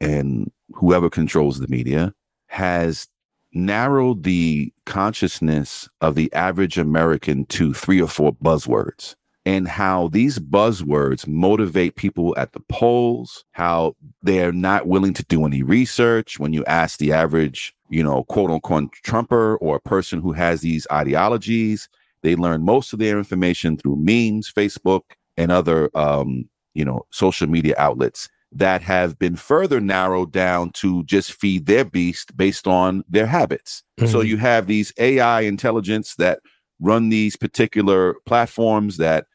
and whoever controls the media has narrowed the consciousness of the average american to three or four buzzwords and how these buzzwords motivate people at the polls, how they're not willing to do any research. When you ask the average, you know, quote unquote Trumper or a person who has these ideologies, they learn most of their information through memes, Facebook, and other, um, you know, social media outlets that have been further narrowed down to just feed their beast based on their habits. Mm-hmm. So you have these AI intelligence that run these particular platforms that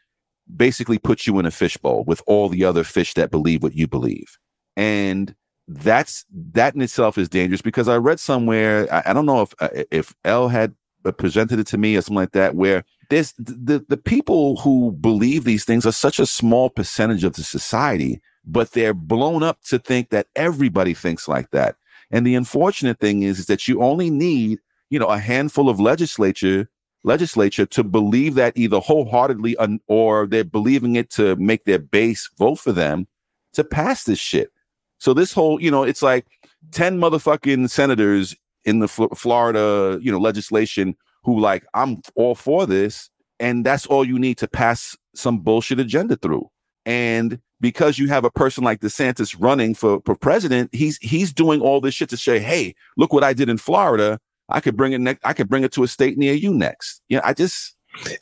basically put you in a fishbowl with all the other fish that believe what you believe. And that's that in itself is dangerous because I read somewhere I, I don't know if uh, if L had Uh, presented it to me or something like that where there's the the people who believe these things are such a small percentage of the society but they're blown up to think that everybody thinks like that and the unfortunate thing is, is that you only need you know a handful of legislature legislature to believe that either wholeheartedly or they're believing it to make their base vote for them to pass this shit. So this whole, you know, it's like 10 motherfucking senators in the Florida, you know, legislation who like I'm all for this and that's all you need to pass some bullshit agenda through. And because you have a person like DeSantis running for, for president, he's he's doing all this shit to say, "Hey, look what I did in Florida. I could bring it next. I could bring it to a state near you next. Yeah, I just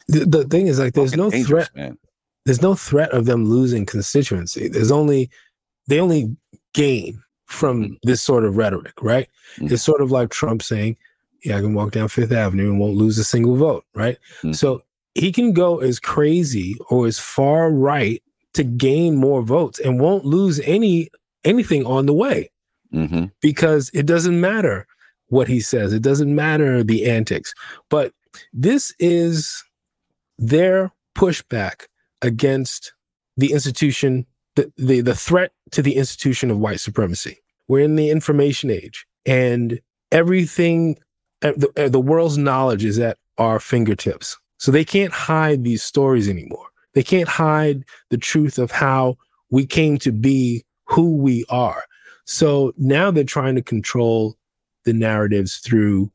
the, the thing is like there's no threat. Man. There's no threat of them losing constituency. There's only they only gain from this sort of rhetoric, right? Mm-hmm. It's sort of like Trump saying, "Yeah, I can walk down Fifth Avenue and won't lose a single vote," right? Mm-hmm. So he can go as crazy or as far right to gain more votes and won't lose any anything on the way mm-hmm. because it doesn't matter what he says. It doesn't matter the antics. But this is their pushback against the institution, the, the, the threat to the institution of white supremacy. We're in the information age, and everything, uh, the, uh, the world's knowledge is at our fingertips. So they can't hide these stories anymore. They can't hide the truth of how we came to be who we are. So now they're trying to control the narratives through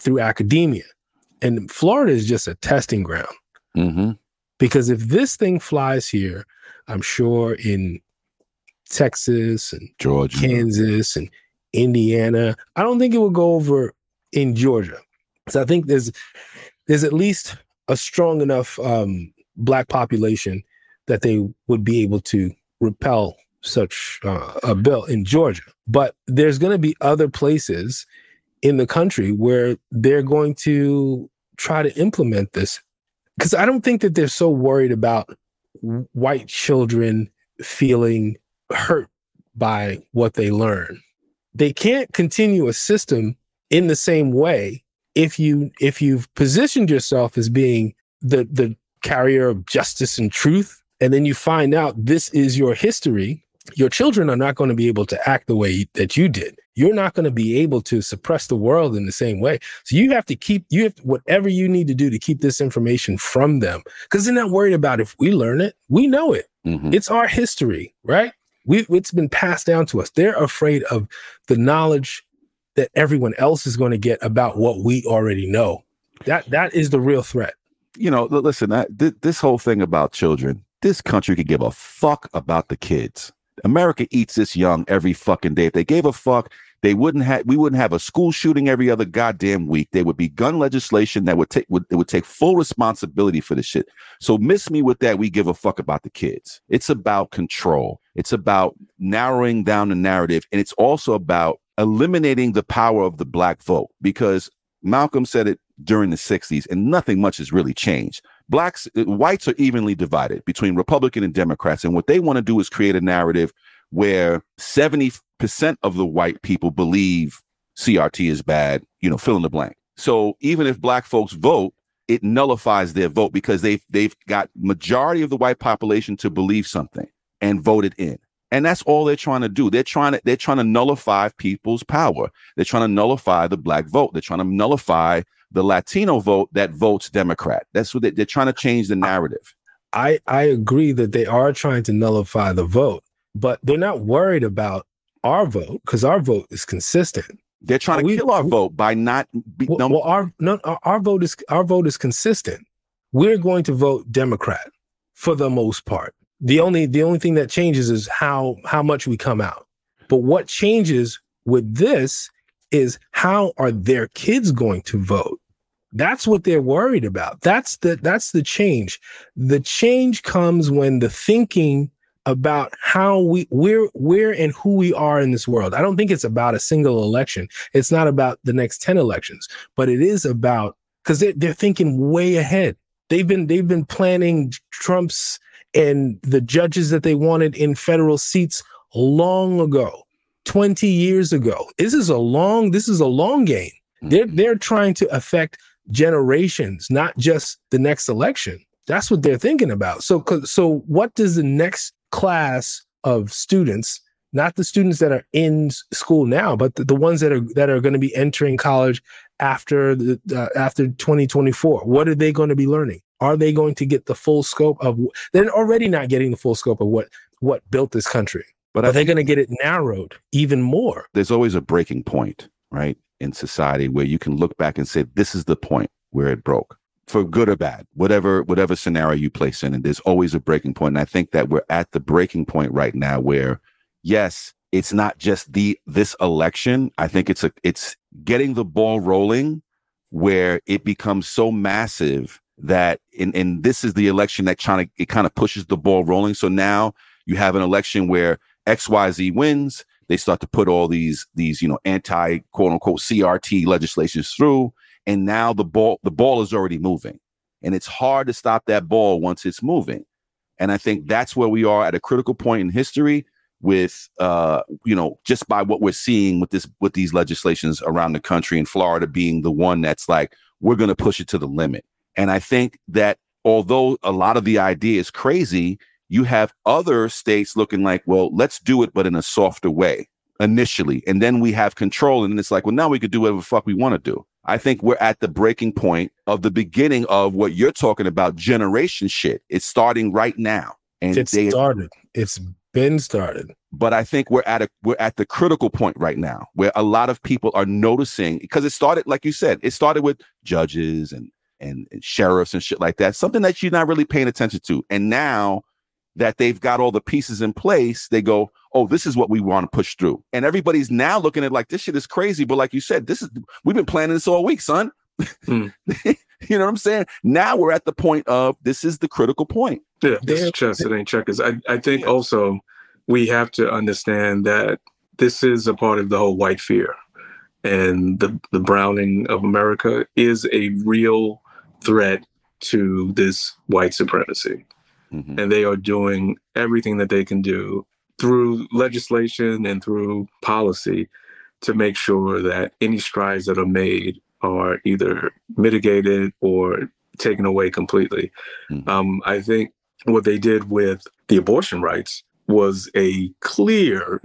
through academia. And Florida is just a testing ground. Mm-hmm. Because if this thing flies here, I'm sure in Texas and Georgia, Kansas and Indiana, I don't think it will go over in Georgia. So I think there's there's at least a strong enough um, black population that they would be able to repel such uh, a bill in Georgia. But there's going to be other places in the country where they're going to try to implement this. Because I don't think that they're so worried about white children feeling hurt by what they learn. They can't continue a system in the same way if you if you've positioned yourself as being the the carrier of justice and truth and then you find out this is your history your children are not going to be able to act the way that you did. You're not going to be able to suppress the world in the same way. So you have to keep you have to, whatever you need to do to keep this information from them because they're not worried about if we learn it. We know it. Mm-hmm. It's our history, right? We it's been passed down to us. They're afraid of the knowledge that everyone else is going to get about what we already know. That that is the real threat. You know, listen, I, th- this whole thing about children, this country could give a fuck about the kids. America eats this young every fucking day. If they gave a fuck, they wouldn't have we wouldn't have a school shooting every other goddamn week. There would be gun legislation that would take would it would take full responsibility for this shit. So miss me with that. We give a fuck about the kids. It's about control. It's about narrowing down the narrative, and it's also about eliminating the power of the black vote because Malcolm said it during the 60s, and nothing much has really changed blacks, uh, whites are evenly divided between Republican and Democrats. And what they want to do is create a narrative where 70% of the white people believe CRT is bad, you know, fill in the blank. So even if black folks vote, it nullifies their vote because they've they've got majority of the white population to believe something and voted in. And that's all they're trying to do. They're trying to they're trying to nullify people's power. They're trying to nullify the black vote. They're trying to nullify the Latino vote that votes Democrat. That's what they, they're trying to change the narrative. I I agree that they are trying to nullify the vote, but they're not worried about our vote because our vote is consistent. They're trying to we, kill our we, vote by not. Be, well, no, well, our no, our vote is our vote is consistent. We're going to vote Democrat for the most part. The only the only thing that changes is how how much we come out. But what changes with this is how are their kids going to vote? That's what they're worried about. That's the that's the change. The change comes when the thinking about how we where where and who we are in this world. I don't think it's about a single election. It's not about the next 10 elections, but it is about because they're, they're thinking way ahead. They've been they've been planning Trump's and the judges that they wanted in federal seats long ago, 20 years ago. This is a long, this is a long game. They're mm-hmm. they're trying to affect generations, not just the next election. That's what they're thinking about. So so what does the next class of students, not the students that are in school now, but the, the ones that are that are going to be entering college after the uh, after 2024, what are they going to be learning? Are they going to get the full scope of? They're already not getting the full scope of what what built this country, But are I they're going to get it narrowed even more. there's always a breaking point, right, in society where you can look back and say, this is the point where it broke. For good or bad, whatever whatever scenario you place in, and there's always a breaking point. And I think that we're at the breaking point right now where, yes, it's not just the this election. I think it's a it's getting the ball rolling where it becomes so massive that in and this is the election that to it kind of pushes the ball rolling. So now you have an election where XYZ wins. They start to put all these these you know anti quote unquote CRT legislations through, and now the ball the ball is already moving, and it's hard to stop that ball once it's moving. And I think that's where we are at a critical point in history with uh you know just by what we're seeing with this with these legislations around the country and Florida being the one that's like we're going to push it to the limit. And I think that although a lot of the idea is crazy, you have other states looking like, well, let's do it, but in a softer way initially. And then we have control. And it's like, well, now we could do whatever fuck we want to do. I think we're at the breaking point of the beginning of what you're talking about generation shit. It's starting right now. And It they, started. It's been started. but I think we're at a we're at the critical point right now where a lot of people are noticing because it started, like you said, it started with judges and and, and sheriffs and shit like that, something that you're not really paying attention to. And now that they've got all the pieces in place, they go, Oh, this is what we want to push through. And everybody's now looking at like this shit is crazy. But like you said, this is we've been planning this all week, son. Hmm. you know what I'm saying? Now we're at the point of this is the critical point. Yeah, this They're- is chess. It ain't checkers. I, I think also we have to understand that this is a part of the whole white fear, and the the browning of America is a real threat to this white supremacy, Mhm. and they are doing everything that they can do through legislation and through policy to make sure that any strides that are made are either mitigated or taken away completely. Mhm. Um, I think what they did with the abortion rights was a clear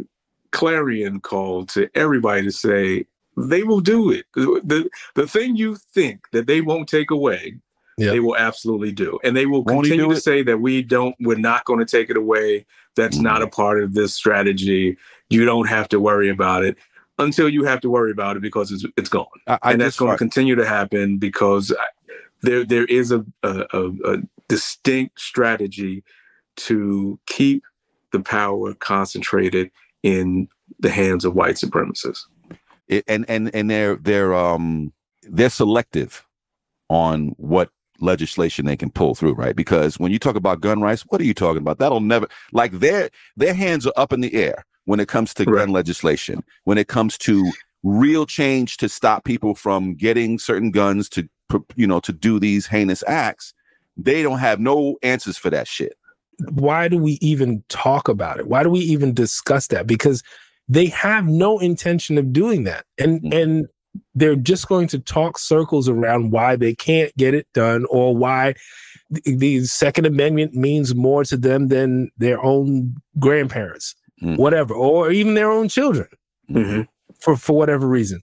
clarion call to everybody to say they will do it. The, the, thing you think that they won't take away, Yeah. they will absolutely do. And they will Won't continue to it? say that we don't, we're not going to take it away. That's not a part of this strategy. You don't have to worry about it until you have to worry about it because it's, it's gone I, I and that's going to continue to happen because I- there there is a, a, a, a distinct strategy to keep the power concentrated in the hands of white supremacists. it, and and and they're they're um they're selective on what legislation they can pull through right because when you talk about gun rights what are you talking about that'll never like their their hands are up in the air when it comes to Right. gun legislation when it comes to real change to stop people from getting certain guns to you know to do these heinous acts they don't have no answers for that shit why do we even talk about it? Why do we even discuss that? Because they have no intention of doing that. And Mhm. and they're just going to talk circles around why they can't get it done or why the, the second amendment means more to them than their own grandparents, Mhm. whatever, or even their own children mm-hmm. for for whatever reason.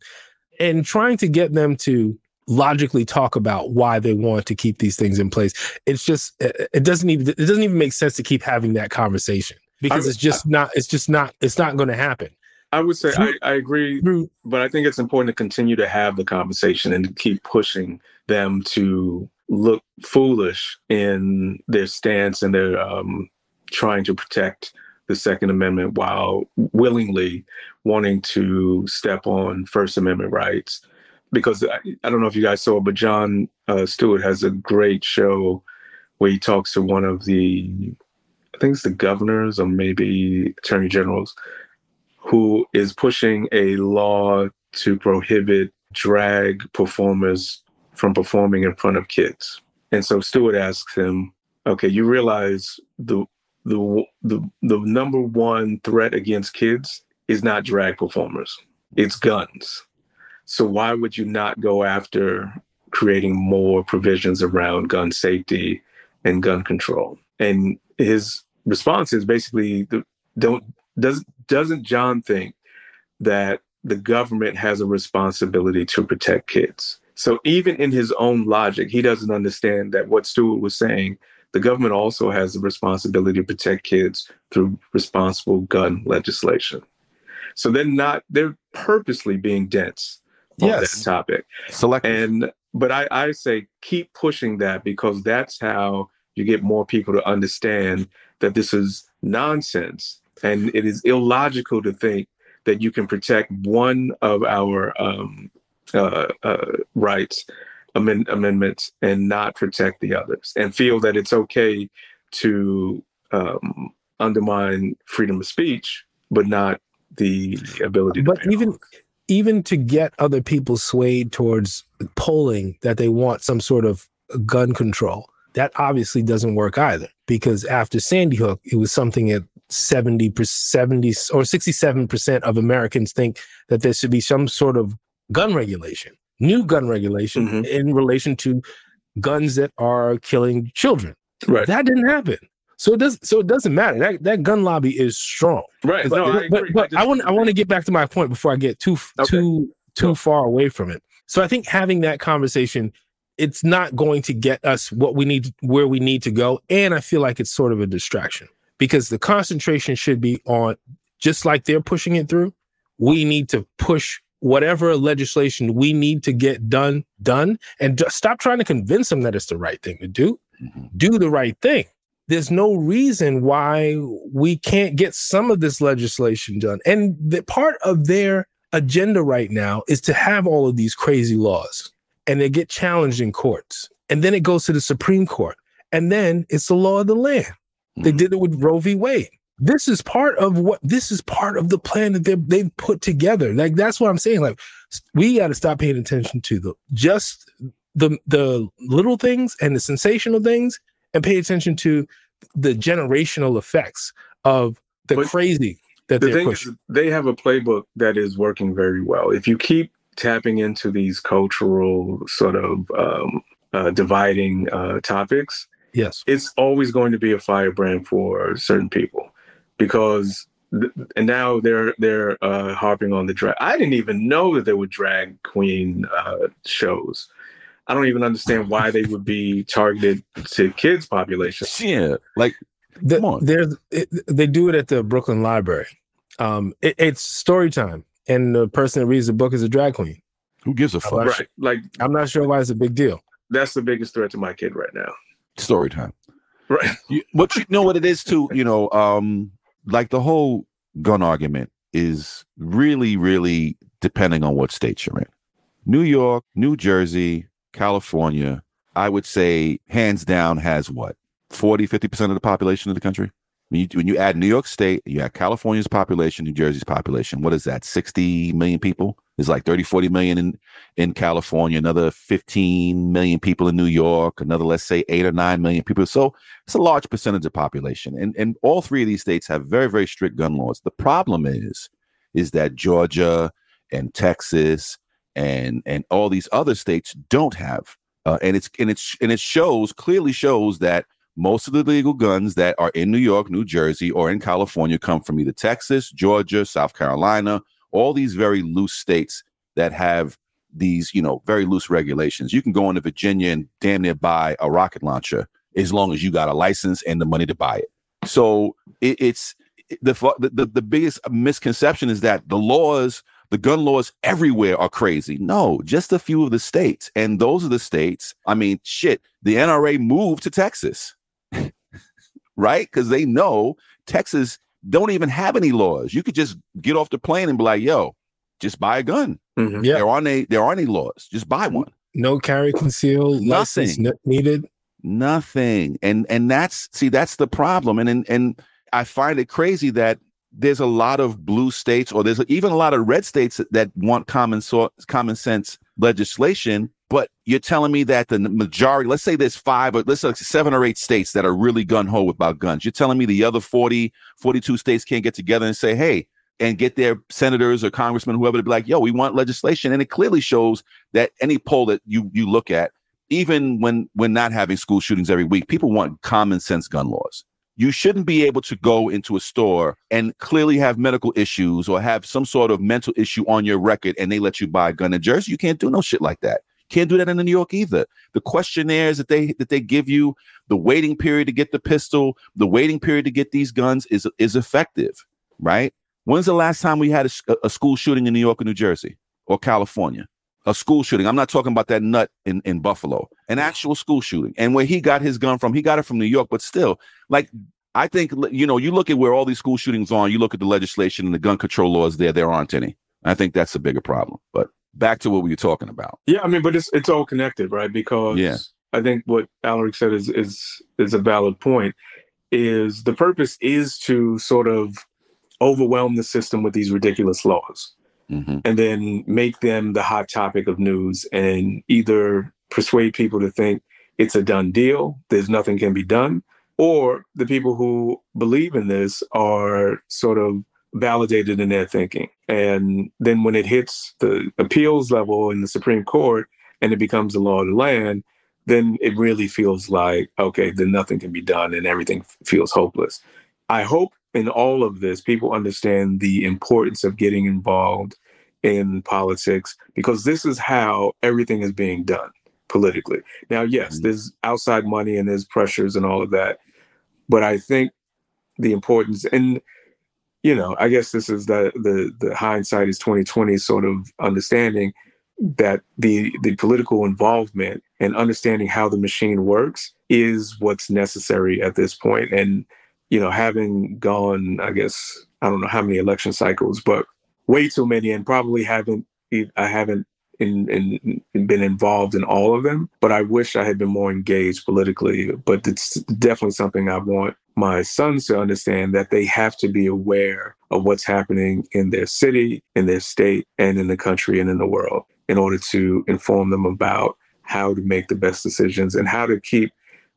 And trying to get them to logically talk about why they want to keep these things in place it's just it it doesn't even it doesn't even make sense to keep having that conversation because it's just not it's just not it's not going to happen I would say I, I agree, but I think it's important to continue to have the conversation and to keep pushing them to look foolish in their stance and their um, trying to protect the Second Amendment while willingly wanting to step on First Amendment rights. Because I, I don't know if you guys saw, but Jon uh, Stewart has a great show where he talks to one of the, I think it's the governors or maybe attorney generals, who is pushing a law to prohibit drag performers from performing in front of kids. And so Stewart asks him, okay, you realize the the the the number one threat against kids is not drag performers. It's guns. So why would you not go after creating more provisions around gun safety and gun control? And his response is basically don't does doesn't Jon think that the government has a responsibility to protect kids? So even in his own logic, he doesn't understand that what Stewart was saying, the government also has the responsibility to protect kids through responsible gun legislation. So they're not, they're purposely being dense on yes. that topic. Select and but I, I say keep pushing that because that's how you get more people to understand that this is nonsense and it is illogical to think that you can protect one of our um, uh, uh, rights amend- amendments and not protect the others, and feel that it's okay to um, undermine freedom of speech, but not the ability. But even even to get other people swayed towards polling that they want some sort of gun control, that obviously doesn't work either. Because after Sandy Hook, it was something that 70 70 or 67% of Americans think that there should be some sort of gun regulation, new gun regulation mm-hmm. in relation to guns that are killing children. Right. That didn't happen. So it does. So it doesn't matter. That that gun lobby is strong. Right. But, no, I but, but I, I want I want to get back to my point before I get too okay. too too far away from it. So I think having that conversation, it's not going to get us what we need where we need to go, and I feel like it's sort of a distraction because the concentration should be on just like they're pushing it through. We need to push whatever legislation we need to get done done and stop trying to convince them that it's the right thing to do mm-hmm. do the right thing there's no reason why we can't get some of this legislation done and the part of their agenda right now is to have all of these crazy laws and they get challenged in courts and then it goes to the supreme court and then it's the law of the land. They did it with roe v. Wade. This is part of what this is part of the plan that they've, they've put together. Like that's what i'm saying. Like we got to stop paying attention to the just the the little things and the sensational things and pay attention to the generational effects of the but crazy that the they're pushing. They have a playbook that is working very well. If you keep tapping into these cultural sort of um, uh, dividing uh, topics yes it's always going to be a firebrand for certain people because and now they're they're uh, harping on the drag. I didn't even know that there were drag queen uh, shows. I don't even understand why they would be targeted to kids population. Yeah, like the, come on. There's it, they do it at the Brooklyn Library. Um, it, it's story time, and the person that reads the book is a drag queen. Who gives a fuck? Right, like I'm not sure why it's a big deal. That's the biggest threat to my kid right now. Story time. Right. You, but you know what it is too. You know, um, like the whole gun argument is really, really depending on what state you're in. New York, New Jersey, California, I would say hands down has what? 40, 50% of the population of the country? When you, when you add New York State, you add California's population, New Jersey's population, what is that? 60 million people? There's like 30, 40 million in, in California, another 15 million people in New York, another, let's say, eight or nine million people. So it's a large percentage of population. And, and all three of these states have very, very strict gun laws. The problem is, is that Georgia and Texas and and all these other states don't have. Uh, and it's and it's and it shows clearly shows that most of the legal guns that are in New York, New Jersey, or in California come from either Texas, Georgia, South Carolina, all these very loose states that have these, you know, very loose regulations. You can go into Virginia and damn near buy a rocket launcher as long as you got a license and the money to buy it. So it, it's the, the the biggest misconception is that the laws the gun laws everywhere are crazy. No, just a few of the states. And those are the states. I mean, shit, the NRA moved to Texas, right? Because they know Texas don't even have any laws. You could just get off the plane and be like, yo, just buy a gun. Mhm. Yeah. There aren't any, there aren't any laws. Just buy one. No carry conceal Nothing. n- needed. Nothing. And and that's see, that's the problem. And and, and I find it crazy that there's a lot of blue states or there's even a lot of red states that, that want common so, common sense legislation but you're telling me that the majority let's say there's five or let's say seven or eight states that are really gun-ho about guns you're telling me the other 40 42 states can't get together and say hey and get their senators or congressmen whoever to be like yo we want legislation and it clearly shows that any poll that you you look at even when when not having school shootings every week people want common sense gun laws you shouldn't be able to go into a store and clearly have medical issues or have some sort of mental issue on your record and they let you buy a gun in Jersey. You can't do no shit like that. Can't do that in New York either. The questionnaires that they that they give you, the waiting period to get the pistol, the waiting period to get these guns is is effective, right? When's the last time we had a school shooting in New York or New Jersey or California? A school shooting. I'm not talking about that nut in, in Buffalo. An actual school shooting. And where he got his gun from, he got it from New York, but still, like I think you know, you look at where all these school shootings are, you look at the legislation and the gun control laws there, there aren't any. I think that's a bigger problem. But back to what we were talking about. Yeah, I mean, but it's it's all connected, right? Because Yeah. I think what Alaric said is is is a valid point. Is the purpose is to sort of overwhelm the system with these ridiculous laws hmm and then make them the hot topic of news and either persuade people to think it's a done deal, there's nothing can be done, or the people who believe in this are sort of validated in their thinking. And then when it hits the appeals level in the Supreme Court and it becomes the law of the land, then it really feels like, okay, then nothing can be done and everything f- feels hopeless. I hope in all of this, people understand the importance of getting involved in politics because this is how everything is being done politically. Now, yes, Mhm. there's outside money and there's pressures and all of that, but I think the importance and you know, I guess this is the the the hindsight is 2020 sort of understanding that the the political involvement and understanding how the machine works is what's necessary at this point. point and you know having gone i guess i don't know how many election cycles but way too many and probably haven't i haven't in, in, in been involved in all of them but i wish i had been more engaged politically but it's definitely something i want my sons to understand that they have to be aware of what's happening in their city in their state and in the country and in the world in order to inform them about how to make the best decisions and how to keep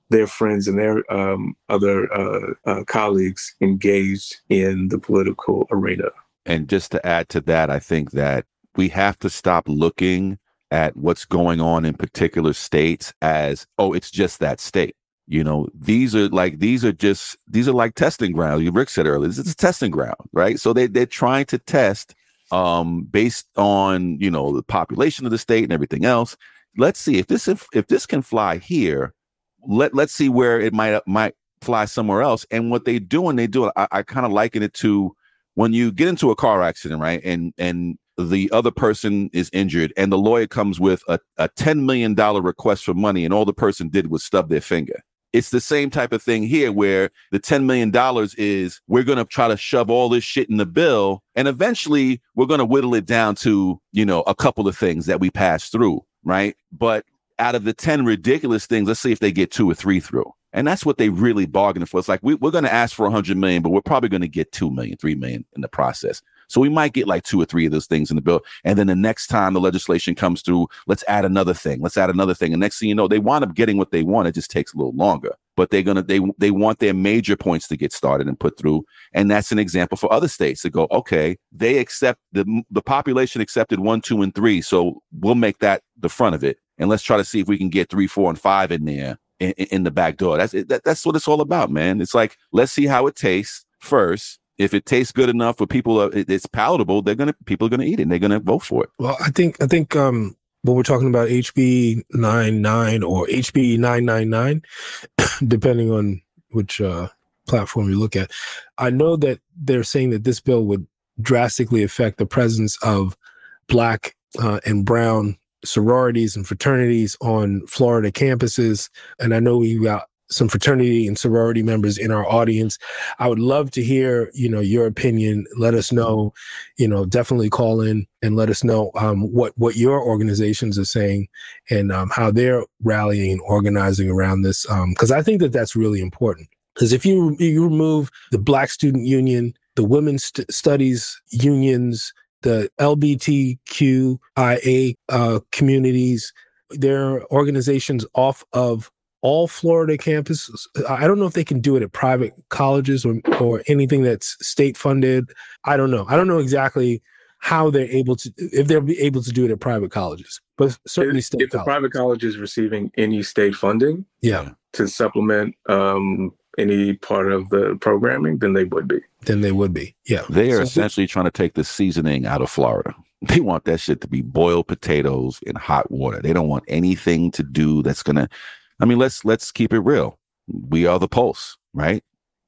their friends and their um, other uh, uh, colleagues engaged in the political arena. And just to add to that, I think that we have to stop looking at what's going on in particular states as, oh, it's just that state. You know, these are like these are just these are like testing grounds. You Rick said earlier, this is a testing ground, right? So they they're trying to test um based on you know the population of the state and everything else. Let's see if this if, if this can fly here, let let's see where it might might fly somewhere else. And what they do and they do it, I, I kind of liken it to when you get into a car accident, right? And and the other person is injured and the lawyer comes with a, a $10 million request for money and all the person did was stub their finger. It's the same type of thing here where the $10 million is we're going to try to shove all this shit in the bill and eventually we're going to whittle it down to, you know, a couple of things that we pass through, right? But out of the 10 ridiculous things, let's see if they get two or three through. And that's what they really bargained for. It's like we, we're going to ask for 100 million, but we're probably going to get 2 million, 3 million in the process. So we might get like two or three of those things in the bill. And then the next time the legislation comes through, let's add another thing. Let's add another thing. And next thing you know, they wind up getting what they want. It just takes a little longer. But they're gonna they they want their major points to get started and put through. And that's an example for other states to go, okay, they accept the the population accepted one, two, and three. So we'll make that the front of it. And let's try to see if we can get three, four, and five in there in, in the back door. That's that, that's what it's all about, man. It's like let's see how it tastes first. If it tastes good enough for people, uh, it's palatable. They're gonna people are gonna eat it. and They're gonna vote for it. Well, I think I think um when we're talking about HB 99 or HB 999, depending on which uh, platform you look at, I know that they're saying that this bill would drastically affect the presence of black uh, and brown sororities and fraternities on Florida campuses. And I know we got some fraternity and sorority members in our audience. I would love to hear, you know, your opinion. Let us know, you know, definitely call in and let us know um, what what your organizations are saying and um, how they're rallying and organizing around this. Because um, I think that that's really important. Because if you you remove the Black Student Union, the Women's St- Studies unions, the LBTQIA uh, communities, their organizations off of all Florida campuses. I don't know if they can do it at private colleges or or anything that's state funded. I don't know. I don't know exactly how they're able to if they're be able to do it at private colleges, but certainly if, state. If the private college is receiving any state funding, yeah, to supplement um, any part of the programming, then they would be. Then they would be. Yeah, they are so essentially trying to take the seasoning out of Florida. They want that shit to be boiled potatoes in hot water. They don't want anything to do that's gonna I mean, let's let's keep it real. We are the pulse, right?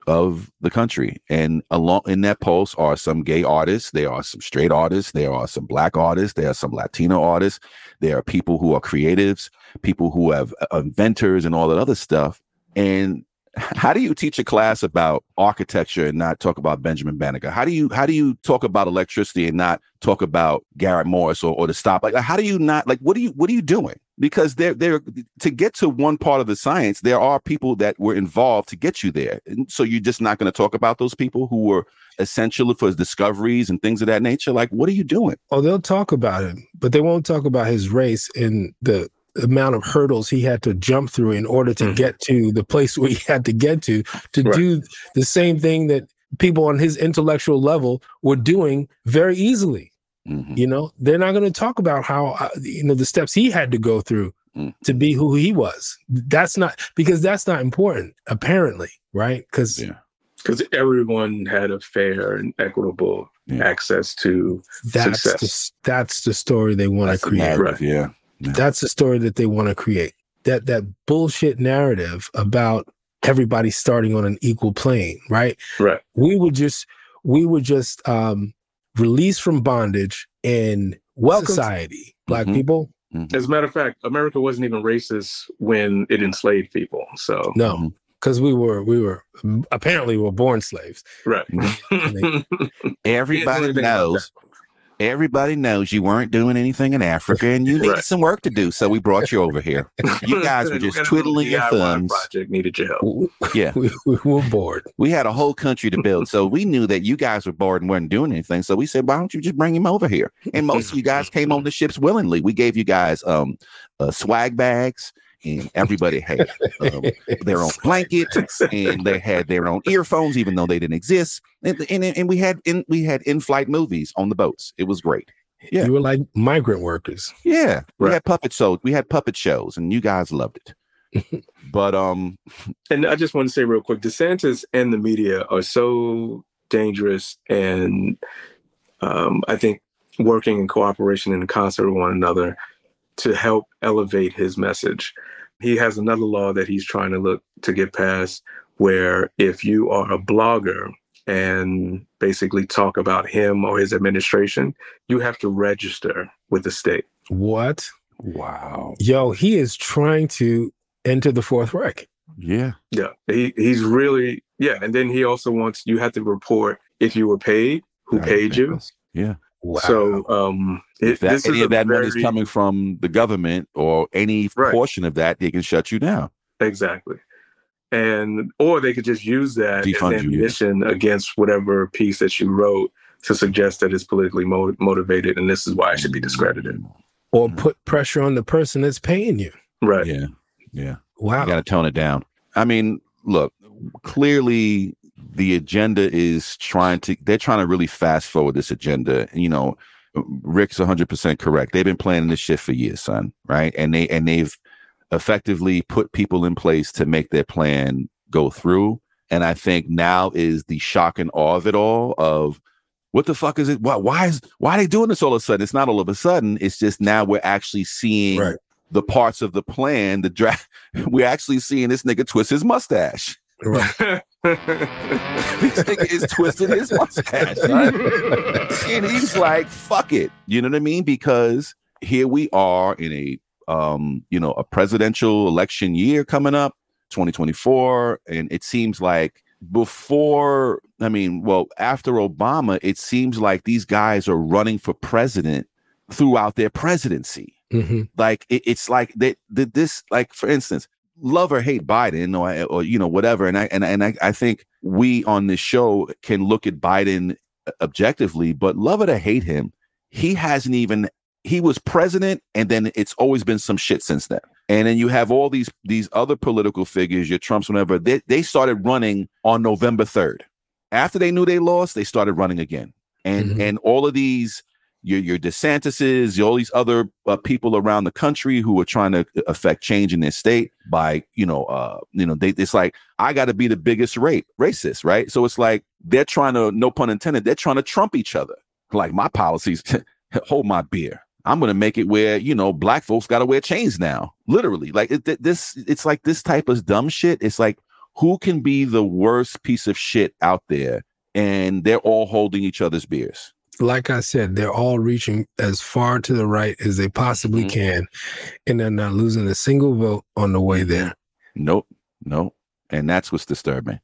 Of the country. And along in that pulse are some gay artists, there are some straight artists, there are some black artists, there are some Latino artists, there are people who are creatives, people who have uh, inventors and all that other stuff. And how do you teach a class about architecture and not talk about Benjamin Banneker? How do you how do you talk about electricity and not talk about Garrett Morris or, or the stop? Like how do you not like what are you what are you doing? Because they're they're to get to one part of the science, there are people that were involved to get you there. And so you're just not going to talk about those people who were essential for his discoveries and things of that nature. Like, what are you doing? Oh, they'll talk about him, but they won't talk about his race and the amount of hurdles he had to jump through in order to mm-hmm. get to the place where he had to get to to right. do the same thing that people on his intellectual level were doing very easily mm-hmm. you know they're not going to talk about how uh, you know the steps he had to go through mm-hmm. to be who he was that's not because that's not important apparently right because yeah because everyone had a fair and equitable yeah. access to that's success. The, that's the story they want to create. Right. Yeah. That's the story that they want to create. That that bullshit narrative about everybody starting on an equal plane, right? Right. We would just we would just um released from bondage in well society, black mm-hmm. people. Mm-hmm. As a matter of fact, America wasn't even racist when it enslaved people. So no, because we were we were apparently we were born slaves. Right. Everybody knows everybody knows you weren't doing anything in Africa and you needed right. some work to do. So we brought you over here. You guys were just twiddling your thumbs. Project needed your help. Yeah. we, we, were bored. We had a whole country to build. So we knew that you guys were bored and weren't doing anything. So we said, why don't you just bring him over here? And most of you guys came on the ships willingly. We gave you guys um, uh, swag bags and everybody had um, their own blanket and they had their own earphones even though they didn't exist. And, and, and we had in we had in-flight movies on the boats. It was great. Yeah. You were like migrant workers. Yeah. We right. had puppet shows we had puppet shows and you guys loved it. But um and i just want to say real quick desantis and the media are so dangerous and um i think working in cooperation and in concert with one another to help elevate his message he has another law that he's trying to look to get passed where if you are a blogger and basically talk about him or his administration, you have to register with the state. What? Wow. Yo, he is trying to enter the Fourth Reich. Yeah. Yeah. He he's really yeah. And then he also wants you have to report if you were paid, who paid you. Yeah. Wow. So um, if that, any of that very... money is coming from the government or any right. portion of that, they can shut you down. Exactly. And or they could just use that Defund as ammunition you, yeah. against whatever piece that you wrote to suggest that it's politically mo- motivated and this is why it should be discredited. Or put pressure on the person that's paying you. Right. Yeah. Yeah. Wow. You got to tone it down. I mean, look, clearly the agenda is trying to they're trying to really fast forward this agenda you know rick's 100% correct. They've been planning this shit for years son right? And they and they've effectively put people in place to make their plan go through. And i think now is the shock and awe of it all of what the fuck is it? Why, why is why are they doing this all of a sudden? It's not all of a sudden. It's just now we're actually seeing right. the parts of the plan the draft we're actually seeing this nigga twist his mustache. Right. this nigga is twisting his mustache, right? and he's like, "Fuck it," you know what I mean? Because here we are in a, um, you know, a presidential election year coming up, 2024, and it seems like before, I mean, well, after Obama, it seems like these guys are running for president throughout their presidency. Mhm. Like it, it's like that. that This, like for instance, love or hate Biden or or you know whatever. And I and and I, I think we on this show can look at Biden objectively, but love it or hate him, he hasn't even. He was president, and then it's always been some shit since then. And then you have all these these other political figures, your Trumps, whatever. They they started running on November third. After they knew they lost, they started running again. And Mhm. and all of these your your DeSantis's, all these other uh, people around the country who are trying to affect change in their state by you know uh you know they it's like I got to be the biggest rape racist, right? So it's like they're trying to no pun intended, they're trying to trump each other. Like my policies, hold my beer. I'm gonna make it where you know black folks got to wear chains now, literally. Like it- this, it's like this type of dumb shit. It's like who can be the worst piece of shit out there, and they're all holding each other's beers. Like I said, they're all reaching as far to the right as they possibly Mhm. can, and they're not losing a single vote on the way there. Nope, nope. And that's what's disturbing.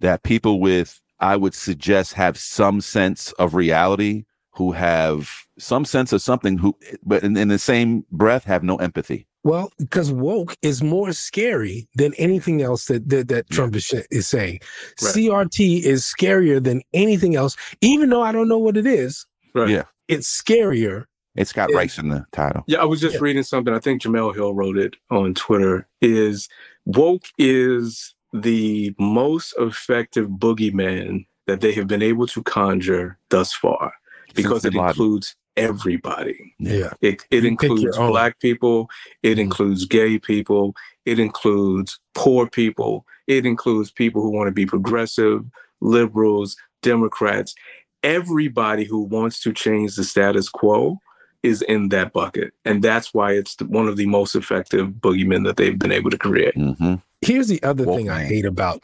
That people with, I would suggest, have some sense of reality, who have some sense of something, who, but in, in the same breath, have no empathy. Well, because woke is more scary than anything else that that, that Yeah. Trump is, is saying. Right. CRT is scarier than anything else, even though I don't know what it is. Right. Yeah. It's scarier. It's got Yeah. race in the title. Yeah, I was just Yeah. reading something. I think Jemele Hill wrote it on Twitter. Is woke is the most effective boogeyman that they have been able to conjure thus far because it includes everybody. Yeah. It, it You includes black people. It Mhm. includes gay people. It includes poor people. It includes people who want to be progressive, liberals, Democrats. Everybody who wants to change the status quo is in that bucket. And that's why it's one of the most effective boogeymen that they've been able to create. hmm Here's the other Woke thing I hate about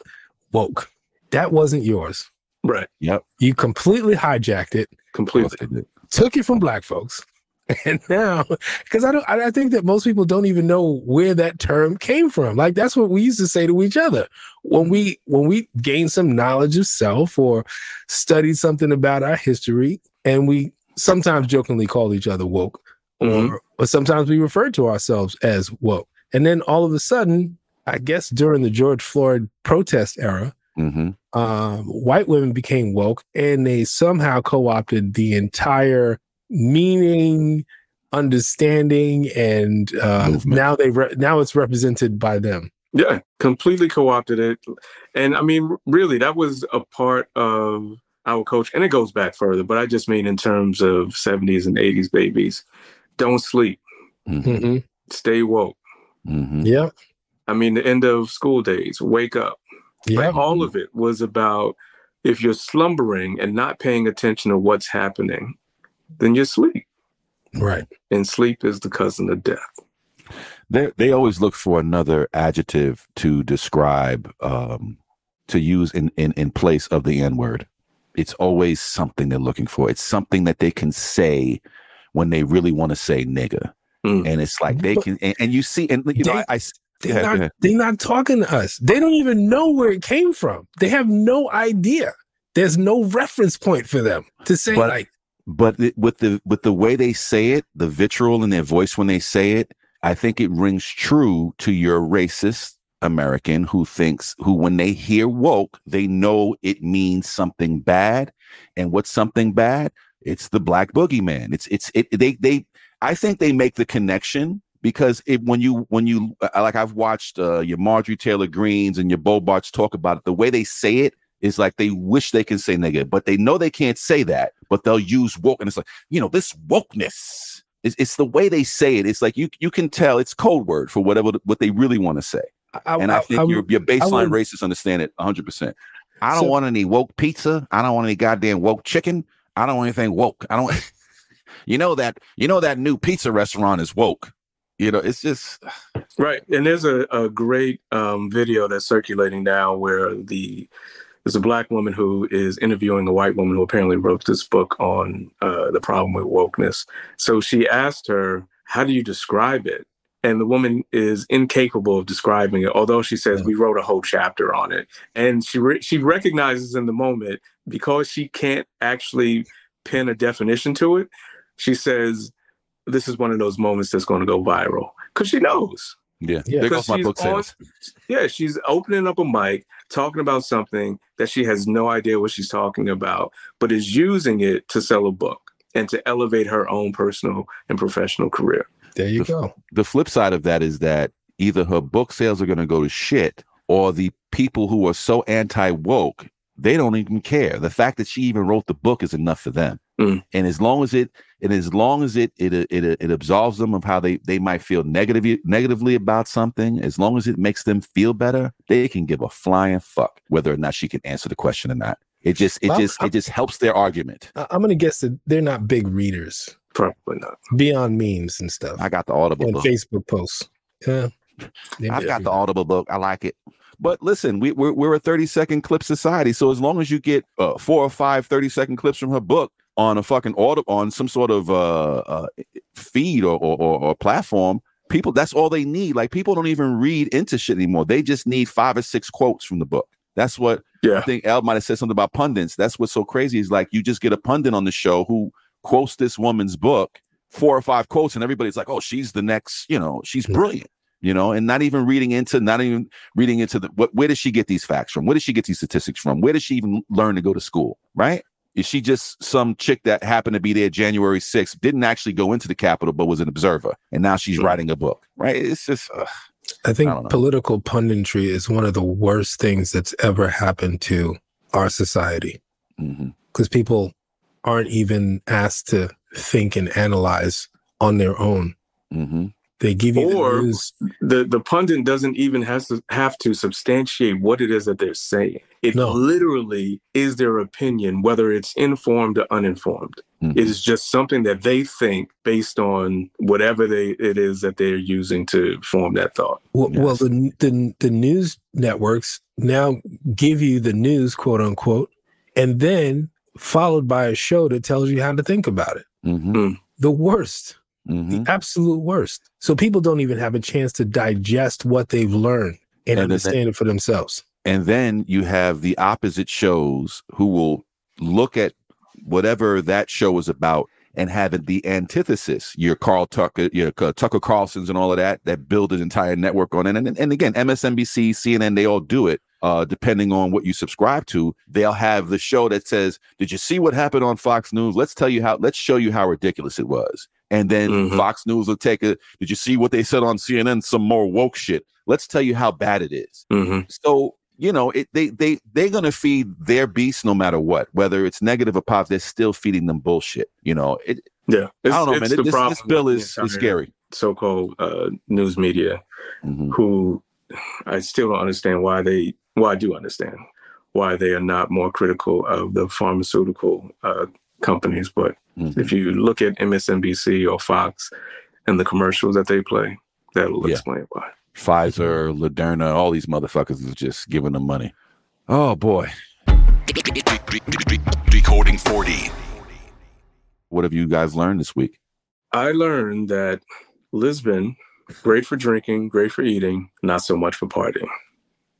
woke. That wasn't yours. Right. Yep. You completely hijacked it, Completely. Took it from black folks. And now, because I don't, I think that most people don't even know where that term came from. Like that's what we used to say to each other when we when we gained some knowledge of self or studied something about our history, and we sometimes jokingly called each other woke, Mhm. or, or sometimes we referred to ourselves as woke. And then all of a sudden, I guess during the George Floyd protest era, hmm um, white women became woke and they somehow co-opted the entire meaning understanding and uh, Movement. now they re- now it's represented by them Yeah, completely co-opted it. And I mean, really, that was a part of our coach. And it goes back further, but I just mean in terms of 70s and 80s babies. Don't sleep. hmm Mhm. Stay woke. hmm yeah I mean, the end of school days, wake up. Yeah Like, all of it was about if you're slumbering and not paying attention to what's happening, then you're asleep. right And sleep is the cousin of death. They they always look for another adjective to describe um to use in in in place of the N word. It's always something they're looking for. It's something that they can say when they really want to say nigga. Mm. And it's like they can and, and you see and you know They- I, I s- they're Yeah, not ahead. they're not talking to us they don't even know where it came from they have no idea there's no reference point for them to say But- like but it, with the with the way they say it, the vitriol in their voice when they say it, I think it rings true to your racist American who thinks who when they hear woke, they know it means something bad, and what's something bad? It's the black boogeyman. It's it's it. They they I think they make the connection because it when you when you like I've watched uh, your Marjorie Taylor Greenes and your Boeberts talk about it. The way they say it is like they wish they can say nigga, but they know they can't say that, but they'll use woke, and it's like you know this wokeness. It's, it's the way they say it. It's like you you can tell it's code word for whatever what they really want to say, I, and I, think your your baseline racists understand it 100. percent I don't So- want any woke pizza. I don't want any goddamn woke chicken. I don't want anything woke. I don't. you know that you know that new pizza restaurant is woke. You know, it's just Right. And there's a, a great um, video that's circulating now where the there's a black woman who is interviewing a white woman who apparently wrote this book on uh, the problem with wokeness. So she asked her, How do you describe it? And the woman is incapable of describing it, although she says Yeah. we wrote a whole chapter on it. And she re- she recognizes in the moment because she can't actually pin a definition to it. She says, "This is one of those moments that's going to go viral," because she knows. yeah. Yeah. There Because goes my she's book on- sales. Yeah, she's opening up a mic, talking about something that she has no idea what she's talking about, but is using it to sell a book and to elevate her own personal and professional career. There you The- go. The flip side of that is that either her book sales are going to go to shit, or the people who are so anti woke they don't even care. The fact that she even wrote the book is enough for them. Mm. And as long as it and as long as it it it it absolves them of how they they might feel negatively negatively about something, as long as it makes them feel better, they can give a flying fuck whether or not she can answer the question or not. It just it Well, just I'm- it just helps their argument. I- I'm gonna guess that they're not big readers Probably not. beyond memes and stuff I got the Audible book. and book. Facebook posts. Yeah, I've got the Audible book. I like it. But listen, we, we're, we're a 30 second clip society. So as long as you get uh, four or five 30 second clips from her book on a fucking audio, on some sort of uh, uh, feed or, or, or, or platform, people, that's all they need. Like people don't even read into shit anymore. They just need five or six quotes from the book. That's what I think El might have said something about pundits. That's what's so crazy is like you just get a pundit on the show who quotes this woman's book, four or five quotes, and everybody's like, oh, she's the next, you know, she's brilliant, you know, and not even reading into, not even reading into the what where does she get these facts from? Where does she get these statistics from? Where does she even learn to go to school? Right? Is she just some chick that happened to be there January 6th, didn't actually go into the Capitol, but was an observer, and now she's Hmm. writing a book, right? It's just ugh. I think I political punditry is one of the worst things that's ever happened to our society because people aren't even asked to think and analyze on their own. Mhm. They give you Or- the news. The the pundit doesn't even have to have to substantiate what it is that they're saying. It No. literally is their opinion, whether it's informed or uninformed. Mhm. It is just something that they think based on whatever they it is that they're using to form that thought. Well, well the, the the news networks now give you the news, quote unquote, and then followed by a show that tells you how to think about it. Mhm. The worst, Mhm. the absolute worst. So people don't even have a chance to digest what they've learned and, And then- understand it for themselves. And then you have the opposite shows who will look at whatever that show is about and have it the antithesis. Your Carl Tucker, your uh, Tucker Carlson's and all of that that build an entire network on it. And, and, and again, MSNBC, CNN, they all do it. Uh, depending on what you subscribe to, they'll have the show that says, "Did you see what happened on Fox News? Let's tell you how. Let's show you how ridiculous it was." And then Mhm. Fox News will take a. Did you see what they said on CNN? Some more woke shit. Let's tell you how bad it is hmm so you know it, they they they're gonna feed their beast no matter what whether it's negative or positive they're still feeding them bullshit you know it, Yeah, i don't know man It- the this, problem this bill is, is scary So-called uh, news media, Mhm. who I still don't understand why they. Well, I do understand why they are not more critical of the pharmaceutical uh, companies, but Mhm. if you look at MSNBC or Fox and the commercials that they play, that'll Yeah. explain why. pfizer Moderna, all these motherfuckers is just giving them money oh boy Decoding 40. what have you guys learned this week I learned that Lisbon, great for drinking, great for eating, not so much for partying.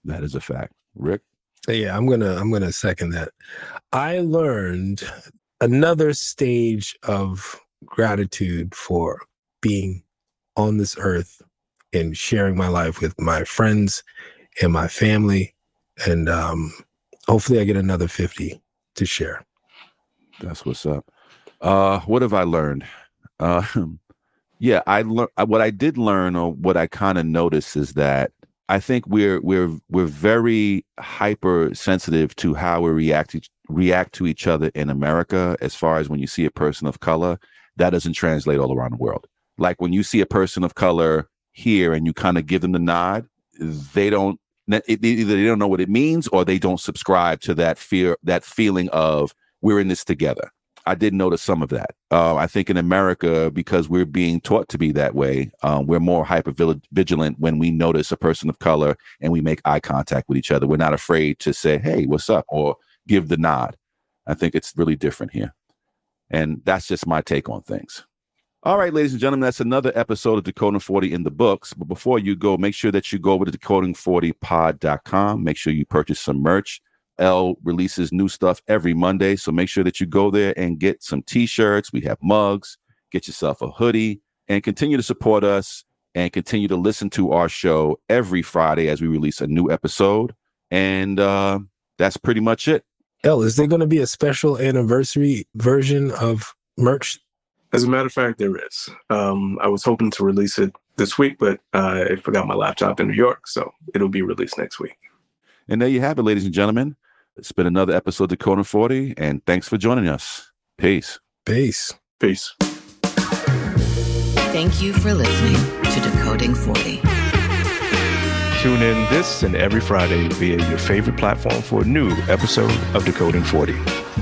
that is a fact rick Yeah, I'm gonna I'm gonna second that. I learned another stage of gratitude for being on this earth and sharing my life with my friends and my family, and um, hopefully I get another fifty to share. That's what's up. Uh, what have I learned? Uh, yeah, I learned what I did learn, or what I kind of noticed, is that I think we're we're we're very hypersensitive to how we react to, react to each other in America. As far as when you see a person of color, that doesn't translate all around the world. Like when you see a person of color here and you kind of give them the nod, they don't. It, either they don't know what it means or they don't subscribe to that fear, that feeling of we're in this together. I did notice some of that. Uh, I think in America, because we're being taught to be that way, um, we're more hyper vigilant when we notice a person of color and we make eye contact with each other. We're not afraid to say, "Hey, what's up?" or give the nod. I think it's really different here, and that's just my take on things. All right, ladies and gentlemen, that's another episode of Decoding 40 in the books. But before you go, make sure that you go over to decoding40pod.com. Make sure you purchase some merch. L releases new stuff every Monday. So make sure that you go there and get some t shirts. We have mugs. Get yourself a hoodie and continue to support us and continue to listen to our show every Friday as we release a new episode. And uh, that's pretty much it. L, is there going to be a special anniversary version of merch? As a matter of fact, there is. Um, I was hoping to release it this week, but uh, I forgot my laptop in New York, so it'll be released next week. And there you have it, ladies and gentlemen. It's been another episode of Decoding 40, and thanks for joining us. Peace. Peace. Peace. Thank you for listening to Decoding 40. Tune in this and every Friday via your favorite platform for a new episode of Decoding 40.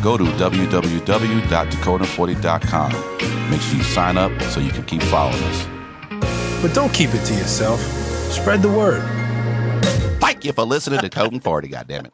Go to www.decoding40.com. Make sure you sign up so you can keep following us. But don't keep it to yourself. Spread the word. Thank you for listening to Decoding 40, goddammit.